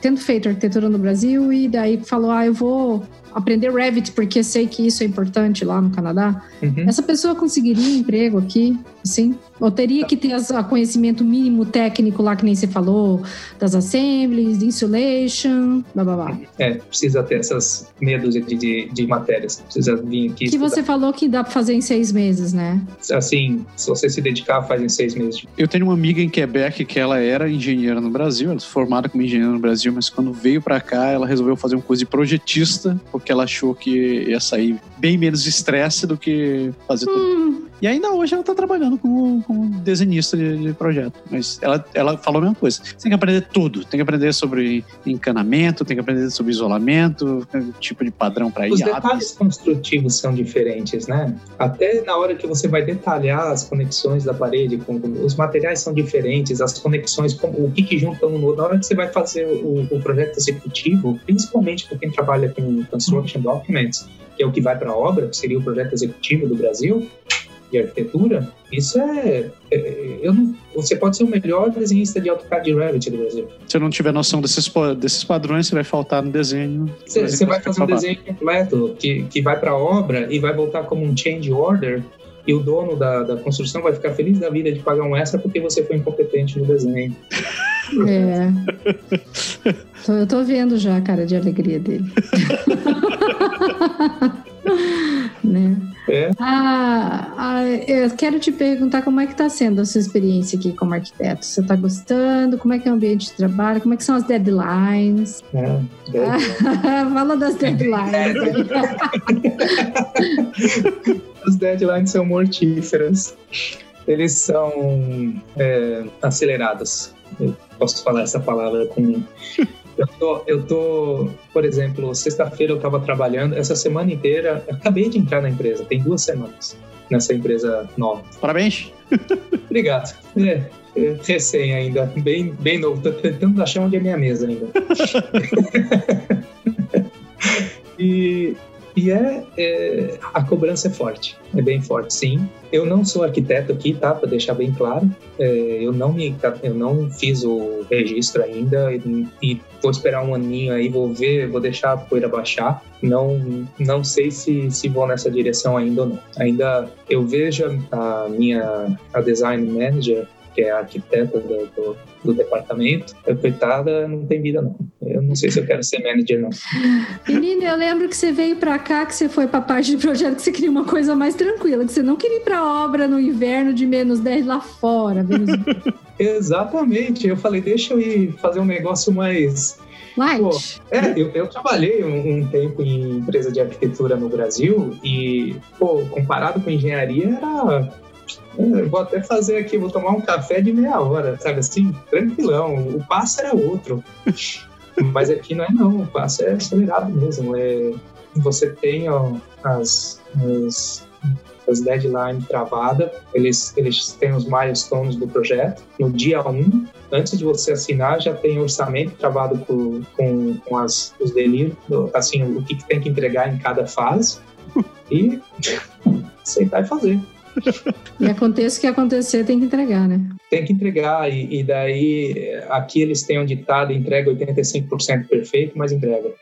tendo feito arquitetura no Brasil e daí falou, ah, eu vou aprender Revit porque sei que isso é importante lá no Canadá. Uhum. Essa pessoa conseguiria emprego aqui, sim? Ou teria que ter o conhecimento mínimo técnico lá que nem você falou, das assemblies, de insulation, blá blá blá. É, precisa ter essas medos de, de, de matérias. Precisa vir aqui. Que estudar. você falou que dá para fazer em seis meses, né? Assim, se você se dedicar, faz em seis meses. Eu tenho uma amiga em Quebec que ela era engenheira no Brasil, ela formada como engenheira no Brasil, mas quando veio para cá, ela resolveu fazer um curso de projetista, porque ela achou que ia sair bem menos estresse do que fazer hum. tudo. E ainda hoje ela está trabalhando como, como desenhista de, de, projeto. Mas ela, ela falou a mesma coisa. Você tem que aprender tudo. Tem que aprender sobre encanamento, tem que aprender sobre isolamento, tipo de padrão para ir. Os detalhes construtivos são diferentes, né? Até na hora que você vai detalhar as conexões da parede, com, os materiais são diferentes, as conexões, com, o que, que junta um no outro. Na hora que você vai fazer o, o projeto executivo, principalmente para quem trabalha com construction documents, que é o que vai para a obra, que seria o projeto executivo do Brasil, de arquitetura, isso é, é. eu não, você pode ser o melhor desenhista de AutoCAD e Revit do Brasil. Se não tiver noção desses, desses padrões, você vai faltar no desenho. Você, você vai fazer um desenho completo que, que vai para a obra e vai voltar como um change order e o dono da, da construção vai ficar feliz da vida de pagar um extra porque você foi incompetente no desenho. É. eu tô vendo já a cara de alegria dele. É. Ah, ah, eu quero te perguntar como é que está sendo a sua experiência aqui como arquiteto. Você está gostando? Como é que é o ambiente de trabalho? Como é que são as deadlines? É, Fala das deadlines. As deadlines são mortíferas. Eles são é, acelerados. Eu posso falar essa palavra com eu tô, eu tô, por exemplo, sexta-feira eu estava trabalhando, essa semana inteira, eu acabei de entrar na empresa, tem duas semanas nessa empresa nova. Parabéns! Obrigado. É, é, recém ainda, bem, bem novo, tô tentando achar onde é minha mesa ainda. e e é, é, a cobrança é forte, é bem forte, sim. Eu não sou arquiteto aqui, tá? Para deixar bem claro, é, eu não me, eu não fiz o registro ainda e, e, vou esperar um aninho aí, vou ver, vou deixar a poeira baixar. Não, não sei se, se vou nessa direção ainda ou não. Ainda eu vejo a minha a design manager que é a arquiteta do, do, do departamento, a coitada não tem vida não. Eu não sei se eu quero ser manager não. Menina, eu lembro que você veio para cá, que você foi para parte de projeto, que você queria uma coisa mais tranquila, que você não queria ir para obra no inverno de menos 10 lá fora. Menos... Exatamente. Eu falei, deixa eu ir fazer um negócio mais Light. Pô, é, eu, eu trabalhei um, um, tempo em empresa de arquitetura no Brasil e, pô, comparado com engenharia, era vou até fazer aqui, vou tomar um café de meia hora, sabe assim? Tranquilão. O passo era outro. Mas aqui não é não, o passo é acelerado mesmo. É, você tem ó, as, as, as deadlines travadas, eles, eles têm os milestones do projeto. No dia 1, um, antes de você assinar, já tem orçamento travado com, com, com as, os delírios, assim, o que, que tem que entregar em cada fase. E aceitar e fazer. E aconteça o que acontecer, tem que entregar, né? Tem que entregar, e, e daí aqui eles têm um ditado: entrega 85% perfeito, mas entrega.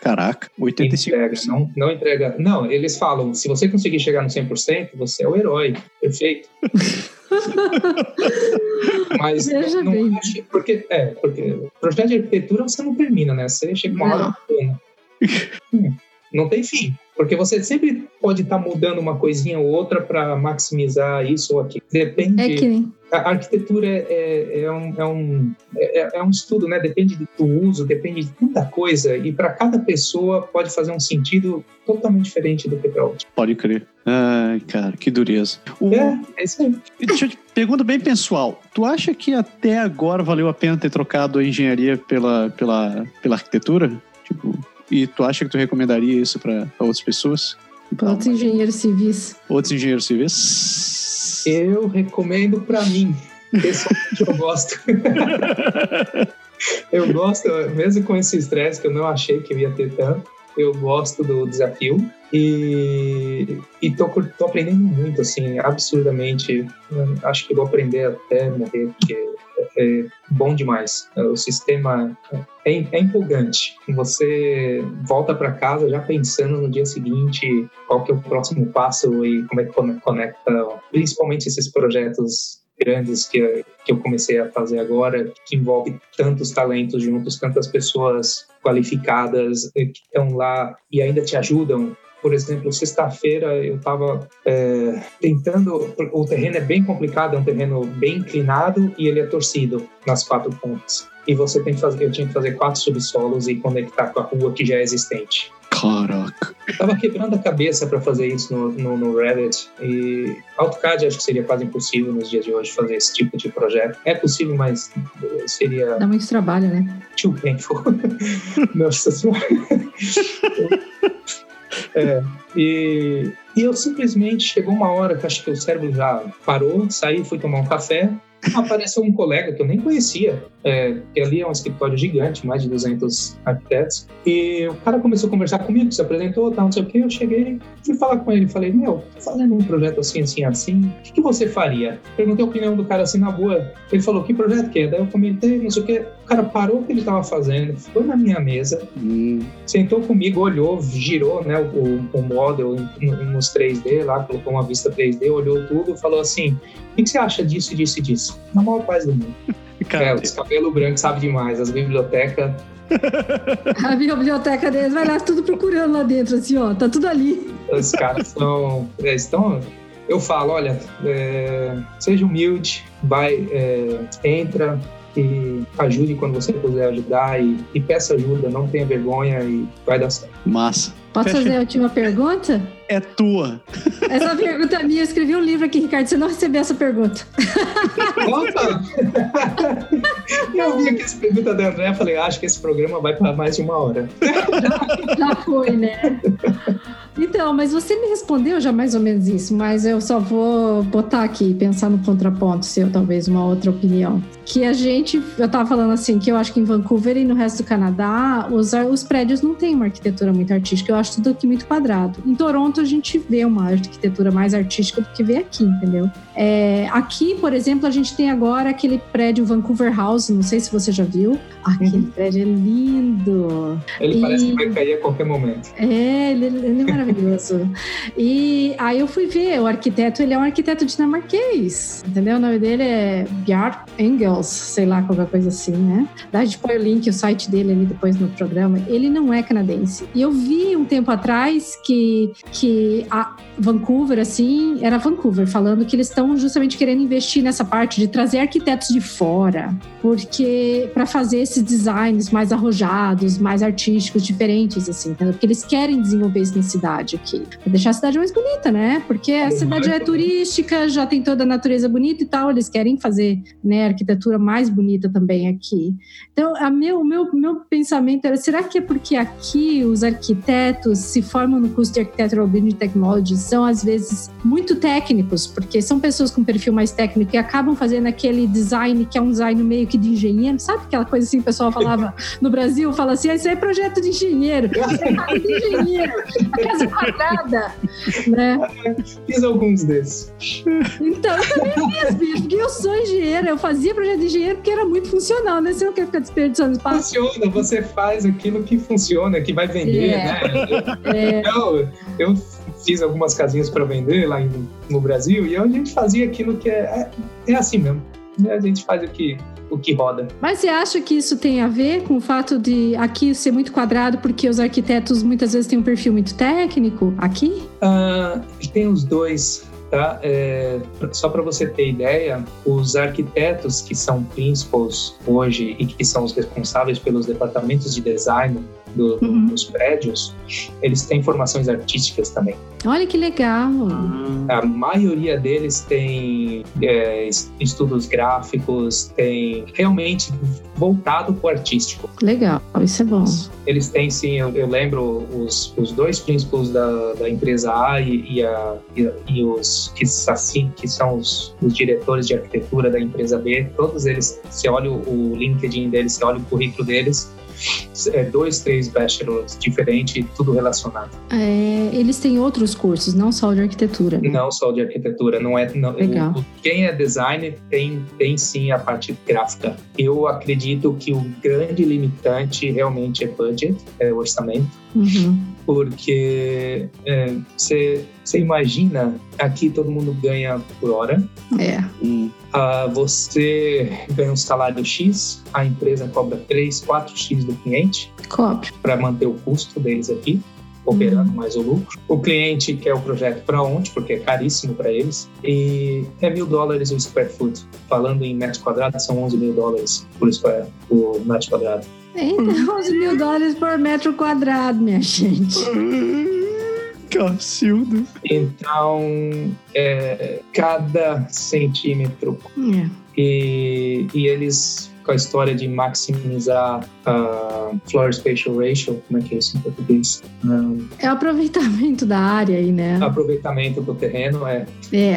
Caraca, 85%. Entrega, não, não entrega. Não, eles falam: se você conseguir chegar no 100%, você é o herói, perfeito. Mas Veja não bem. acho, porque, é, porque projeto de arquitetura você não termina, né? Você chega uma hora. Hum, não tem fim. Porque você sempre pode estar tá mudando uma coisinha ou outra para maximizar isso ou aquilo. Depende. É que... A arquitetura é, é, é, um, é, um, é, é, um estudo, né? Depende do uso, depende de tanta coisa. E para cada pessoa pode fazer um sentido totalmente diferente do que para outra. Pode crer. Ai, cara, que dureza. O... É, é isso aí. Deixa eu te... Pergunta bem pessoal. Tu acha que até agora valeu a pena ter trocado a engenharia pela, pela, pela arquitetura? Tipo, E tu acha que tu recomendaria isso para outras pessoas? Para outros engenheiros civis. Outros engenheiros civis? Eu recomendo para mim. Pessoalmente eu gosto. eu gosto, mesmo com esse estresse que eu não achei que eu ia ter tanto, eu gosto do desafio e, e tô, tô aprendendo muito, assim, absurdamente. Acho que vou aprender até morrer, porque é, é bom demais. O sistema é, é empolgante. Você volta para casa já pensando no dia seguinte qual que é o próximo passo e como é que conecta, principalmente esses projetos grandes que, que eu comecei a fazer agora, que envolve tantos talentos juntos, tantas pessoas qualificadas que estão lá e ainda te ajudam. Por exemplo, sexta-feira eu estava é, tentando. O terreno é bem complicado, é um terreno bem inclinado e ele é torcido nas quatro pontas. E você tem que fazer, eu tinha que fazer quatro subsolos e conectar com a rua que já é existente. Caraca. Tava quebrando a cabeça para fazer isso no, no, no, Reddit e AutoCAD acho que seria quase impossível nos dias de hoje fazer esse tipo de projeto. É possível, mas seria... Dá muito trabalho, né? Too painful. Nossa senhora. é, e, e eu simplesmente chegou uma hora que acho que o cérebro já parou, saí, fui tomar um café, apareceu um colega que eu nem conhecia, é, que ali é um escritório gigante, mais de 200 arquitetos, e o cara começou a conversar comigo, se apresentou, tal, não sei o que, eu cheguei, fui falar com ele, falei, meu, tô fazendo um projeto assim, assim, assim, o que, que você faria? Perguntei a opinião do cara assim na boa, ele falou, que projeto que é? Daí eu comentei, não sei o que, o cara parou o que ele estava fazendo, foi na minha mesa, hum. sentou comigo, olhou, girou, né, o, o model nos 3D lá, colocou uma vista 3D, olhou tudo, falou assim, o que você acha disso, disso e disso? Na maior paz do mundo. Cara, é, os cabelo branco sabe demais, as bibliotecas. A biblioteca deles vai lá tudo procurando lá dentro, assim, ó, tá tudo ali. Os caras são. É, estão. Eu falo, olha, é, seja humilde, vai, é, entra e ajude quando você puder ajudar e, e peça ajuda, não tenha vergonha e vai dar certo. Massa. Posso fazer a última pergunta? É tua. Essa pergunta é minha. Eu escrevi um livro aqui, Ricardo. Você não recebeu essa pergunta. Opa! Eu vi aqui essa pergunta da André e falei, acho que esse programa vai para mais de uma hora. Já, já foi, né? Então, mas você me respondeu já mais ou menos isso, mas eu só vou botar aqui, pensar no contraponto seu, talvez uma outra opinião. Que a gente, eu tava falando assim, que eu acho que em Vancouver e no resto do Canadá, os, os prédios não têm uma arquitetura muito artística, eu acho tudo aqui muito quadrado. Em Toronto, a gente vê uma arquitetura mais artística do que vê aqui, entendeu? É, aqui, por exemplo, a gente tem agora aquele prédio Vancouver House, não sei se você já viu. Aquele uhum. prédio é lindo. Ele e... parece que vai cair a qualquer momento. É, ele, ele é maravilhoso. e aí eu fui ver, o arquiteto, ele é um arquiteto dinamarquês, entendeu? O nome dele é Bjart Engels, sei lá, qualquer coisa assim, né? A gente põe o link, o site dele ali depois no programa. Ele não é canadense. E eu vi um tempo atrás que, que a Vancouver, assim, era Vancouver, falando que eles estão justamente querendo investir nessa parte de trazer arquitetos de fora, porque para fazer esses designs mais arrojados, mais artísticos, diferentes, assim, entendeu? porque eles querem desenvolver isso na cidade aqui, pra deixar a cidade mais bonita, né? Porque a cidade é turística, já tem toda a natureza bonita e tal, eles querem fazer, né, arquitetura mais bonita também aqui. Então, a meu, meu, meu pensamento era, será que é porque aqui os arquitetos se formam no curso de Architectural Building Technology são às vezes muito técnicos, porque são pessoas com perfil mais técnico e acabam fazendo aquele design que é um design meio que de engenheiro, sabe aquela coisa assim, o pessoal falava no Brasil, fala assim, ah, isso é projeto de engenheiro, isso é de engenheiro, a casa quadrada, né? Fiz alguns desses. Então, eu também fiz, bicho, porque eu sou engenheira, eu fazia projeto de engenheiro porque era muito funcional, né? Você não quer ficar desperdiçando espaço. Funciona, você faz aquilo que funciona, que vai vender, é. né? É. Eu, eu fiz algumas casinhas para vender lá em, no Brasil e a gente fazia aquilo que é, é, é assim mesmo. A gente faz o que, o que roda. Mas você acha que isso tem a ver com o fato de aqui ser muito quadrado porque os arquitetos muitas vezes têm um perfil muito técnico aqui? Uh, tem os dois. Tá? É, só para você ter ideia, os arquitetos que são principals hoje e que são os responsáveis pelos departamentos de design do, uhum. dos prédios, eles têm formações artísticas também. Olha que legal! A maioria deles tem é, estudos gráficos, tem realmente voltado para o artístico. Legal, isso é bom. Eles têm sim, eu, eu lembro os, os dois príncipes da, da empresa A e, e, a, e, e os que, assim, que são os, os, diretores de arquitetura da empresa B, todos eles, você olha o, o LinkedIn deles, você olha o currículo deles, dois, três bachelors diferentes, tudo relacionado. É, eles têm outros cursos, não só de arquitetura. Né? Não só de arquitetura, não é. Não, Legal. O, quem é designer tem, tem sim a parte gráfica. Eu acredito que o grande limitante realmente é budget, é orçamento. Uhum. Porque você é, imagina, aqui todo mundo ganha por hora. É. Uh, você ganha um salário X, a empresa cobra 3, 4X do cliente. Cobre. Para manter o custo deles aqui operando uhum. mais o lucro. O cliente quer o projeto para onde, porque é caríssimo para eles. E é mil dólares o square foot. Falando em metros quadrados, são 11 mil dólares por, square, por metro quadrado. Então, 11 mil dólares por metro quadrado, minha gente. Então, é, cada centímetro. É. E, e eles com a história de maximizar a uh, floor spatial ratio, como é que é isso em português? Um, é o aproveitamento da área aí, né? Aproveitamento do terreno, é. É.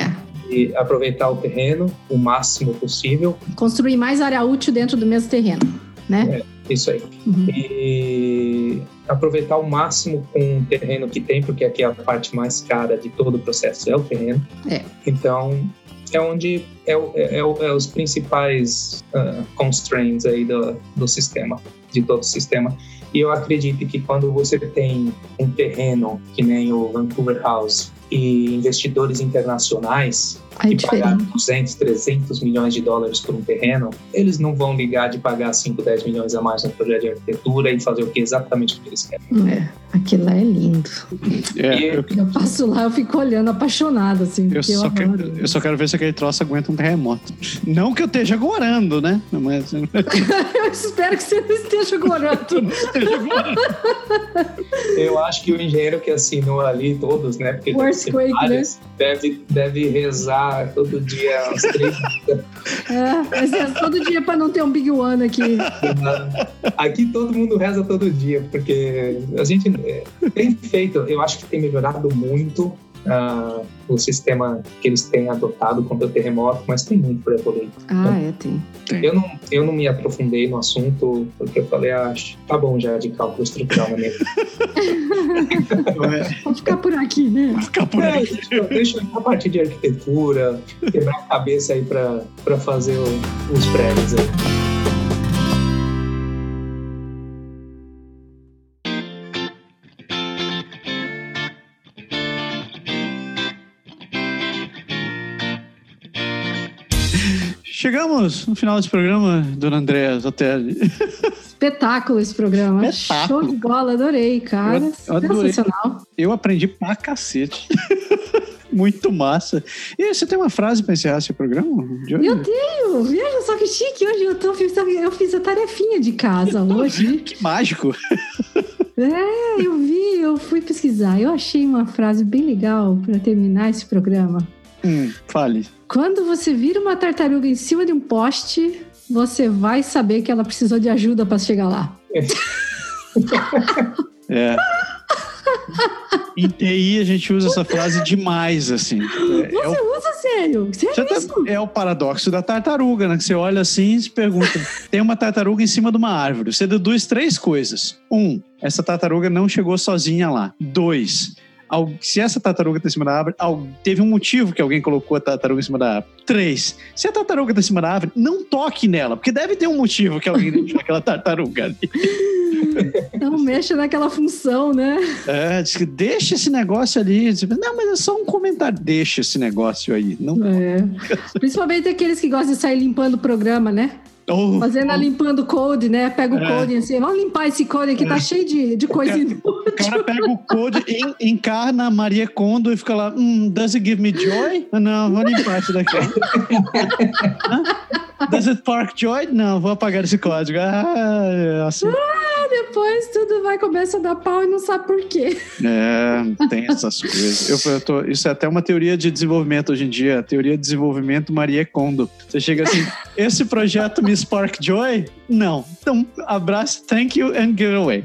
E aproveitar o terreno o máximo possível. Construir mais área útil dentro do mesmo terreno, né? É, isso aí. Uhum. E aproveitar o máximo com o terreno que tem, porque aqui é a parte mais cara de todo o processo é o terreno. É. Então, é onde é, é, é, é os principais uh, constraints aí do, do sistema, de todo o sistema. E eu acredito que quando você tem um terreno que nem o Vancouver House e investidores internacionais Que pagaram 200, 300 milhões de dólares por um terreno, eles não vão ligar de pagar 5, 10 milhões a mais no projeto de arquitetura e fazer o que exatamente o que eles querem. É, aquilo lá é lindo. É, eu, eu, passo lá, eu fico olhando apaixonado, assim. Eu só, eu, quero, eu só quero ver se aquele troço aguenta um terremoto. Não que eu esteja gorando, né? Mas... eu espero que você não esteja gorando. não esteja gorando. eu acho que o engenheiro que assinou ali, todos, né? Porque Earthquake, né? Deve, deve rezar todo dia uns três É, mas é todo dia para não ter um Big One aqui. Aqui todo mundo reza todo dia, porque a gente é, tem feito, eu acho que tem melhorado muito uh, o sistema que eles têm adotado contra o terremoto, mas tem muito para evoluir. Ah, é, tem. Eu não, eu não me aprofundei no assunto, porque eu falei, ah, tá bom já de cálculo estrutural na minha Vamos ficar por aqui, né? Vamos ficar por é, aqui. Deixa, a partir de arquitetura, quebrar a cabeça aí para fazer os prédios aí. Chegamos no final desse programa, dona Andréa Zotelli. Espetáculo esse programa. Espetáculo. Show de bola, adorei, cara. Eu, adorei. Sensacional. Eu aprendi pra cacete. Muito massa. E você tem uma frase para encerrar esse programa? Eu tenho! Veja só que chique. Hoje eu, tô, eu fiz a tarefinha de casa hoje. que mágico! É, eu vi, eu fui pesquisar. Eu achei uma frase bem legal para terminar esse programa. Hum, fale. Quando você vira uma tartaruga em cima de um poste, você vai saber que ela precisou de ajuda para chegar lá. É. Em TI a gente usa essa frase demais, assim. É, você é usa sério? sério tá, é o paradoxo da tartaruga, né? Que você olha assim e se pergunta: tem uma tartaruga em cima de uma árvore. Você deduz três coisas. Um, essa tartaruga não chegou sozinha lá. Dois, se essa tartaruga está em cima da árvore, teve um motivo que alguém colocou a tartaruga em cima da árvore. Três, se a tartaruga está em cima da árvore, não toque nela, porque deve ter um motivo que alguém deixou aquela tartaruga ali. Não mexa naquela função, né? É, diz que deixa esse negócio ali. Não, mas é só um comentário. Deixa esse negócio aí. Não é. Principalmente aqueles que gostam de sair limpando o programa, né? Oh, Fazendo oh. a limpando code, né? Pega o é. code assim, vamos limpar esse code aqui, tá é. tá cheio de, de coisa inútil. O cara pega o code, encarna a Maria Kondo e fica lá, hum, does it give me joy? Não, vou limpar isso daqui. does it spark joy? Não, vou apagar esse código. Ah, é assim. Ah, depois tudo vai começar a dar pau e não sabe por quê. É, tem essas coisas. Eu, eu tô, isso é até uma teoria de desenvolvimento hoje em dia, teoria de desenvolvimento Maria Kondo. Você chega assim, esse projeto me spark joy? Não. Então, abraço, thank you and give away.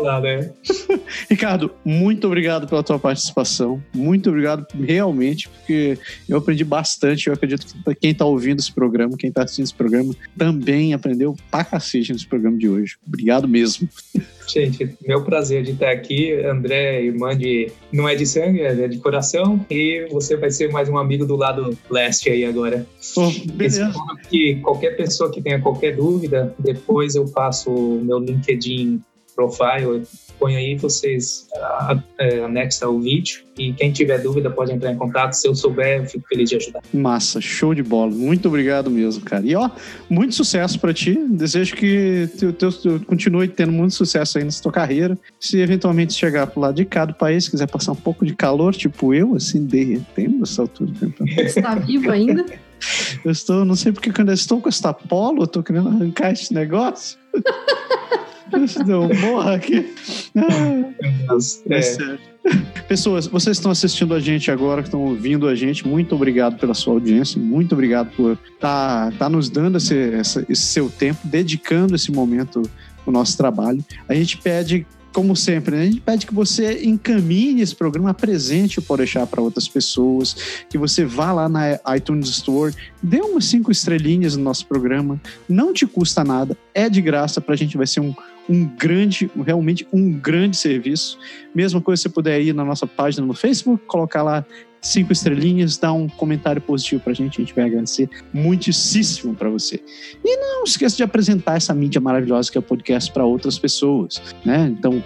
Lá, né? Ricardo, muito obrigado pela tua participação. Muito obrigado realmente, porque eu aprendi bastante. Eu acredito que quem está ouvindo esse programa, quem está assistindo esse programa, também aprendeu pra cacete nesse programa de hoje. Obrigado mesmo. Gente, meu prazer de estar aqui. André, irmã de. Não é de sangue, é de coração. E você vai ser mais um amigo do lado leste aí agora. Oh, beleza. Que qualquer pessoa que tenha qualquer dúvida, depois eu passo o meu LinkedIn profile põe aí, vocês é, anexa o vídeo e quem tiver dúvida pode entrar em contato. Se eu souber, eu fico feliz de ajudar. Massa, show de bola. Muito obrigado mesmo, cara. E ó, muito sucesso para ti. Desejo que tu, tu, tu, continue tendo muito sucesso aí nessa tua carreira. Se eventualmente chegar pro lado de cá do país, quiser passar um pouco de calor, tipo eu, assim, derretendo nessa altura. Está vivo ainda? Eu estou, não sei porque quando eu estou com esta polo, eu tô querendo arrancar esse negócio. Não, morra aqui. É. é sério. Pessoas, vocês estão assistindo a gente agora, que estão ouvindo a gente, muito obrigado pela sua audiência, muito obrigado por estar tá, tá nos dando esse, esse, esse seu tempo, dedicando esse momento o nosso trabalho. A gente pede como sempre, né? a gente pede que você encaminhe esse programa, apresente o Pode Deixar para outras pessoas, que você vá lá na iTunes Store, dê umas cinco estrelinhas no nosso programa, não te custa nada, é de graça, para a gente vai ser um, um grande, realmente um grande serviço. Mesma coisa se você puder ir na nossa página no Facebook, colocar lá cinco estrelinhas, dá um comentário positivo pra gente, a gente vai agradecer muitíssimo para você. E não esqueça de apresentar essa mídia maravilhosa que é o podcast para outras pessoas, né? Então,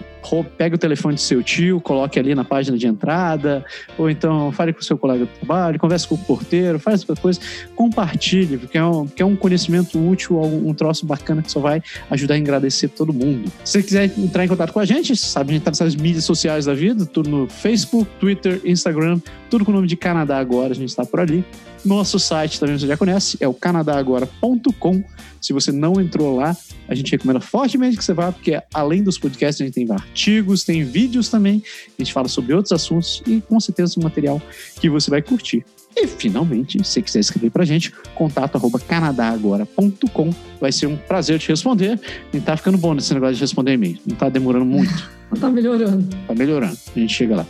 pega o telefone do seu tio, coloque ali na página de entrada, ou então fale com o seu colega do trabalho, converse com o porteiro, faz outra coisa, compartilhe, porque é um, porque é um conhecimento útil, um troço bacana que só vai ajudar a agradecer todo mundo. Se você quiser entrar em contato com a gente, sabe, a gente tá nessas mídias sociais da vida, tudo no Facebook, Twitter, Instagram, tudo com o nome de Canadá agora, a gente está por ali. Nosso site também você já conhece, é o canadagora.com. Se você não entrou lá, a gente recomenda fortemente que você vá, porque além dos podcasts, a gente tem artigos, tem vídeos também, a gente fala sobre outros assuntos e com certeza um material que você vai curtir. E finalmente, se quiser escrever pra gente, contato arroba canadagora.com. Vai ser um prazer te responder. E tá ficando bom nesse negócio de responder e-mail. Não tá demorando muito. tá melhorando. Tá melhorando. A gente chega lá.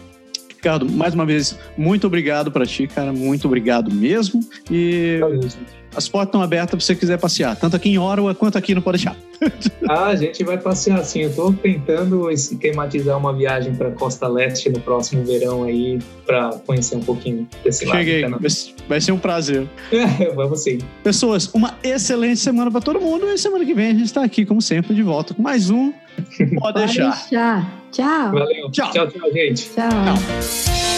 Ricardo, mais uma vez, muito obrigado para ti, cara. Muito obrigado mesmo. E as portas estão abertas se você quiser passear, tanto aqui em Ottawa quanto aqui no Pode Deixar. ah, a gente vai passear sim. Eu estou tentando esquematizar uma viagem para Costa Leste no próximo verão aí, para conhecer um pouquinho desse lado. Cheguei, vai ser um prazer. É, vamos sim. Pessoas, uma excelente semana para todo mundo e semana que vem a gente está aqui, como sempre, de volta com mais um Pode, Pode deixar. deixar. Tchau. Valeu. Tchau, tchau, tchau gente. tchau. tchau.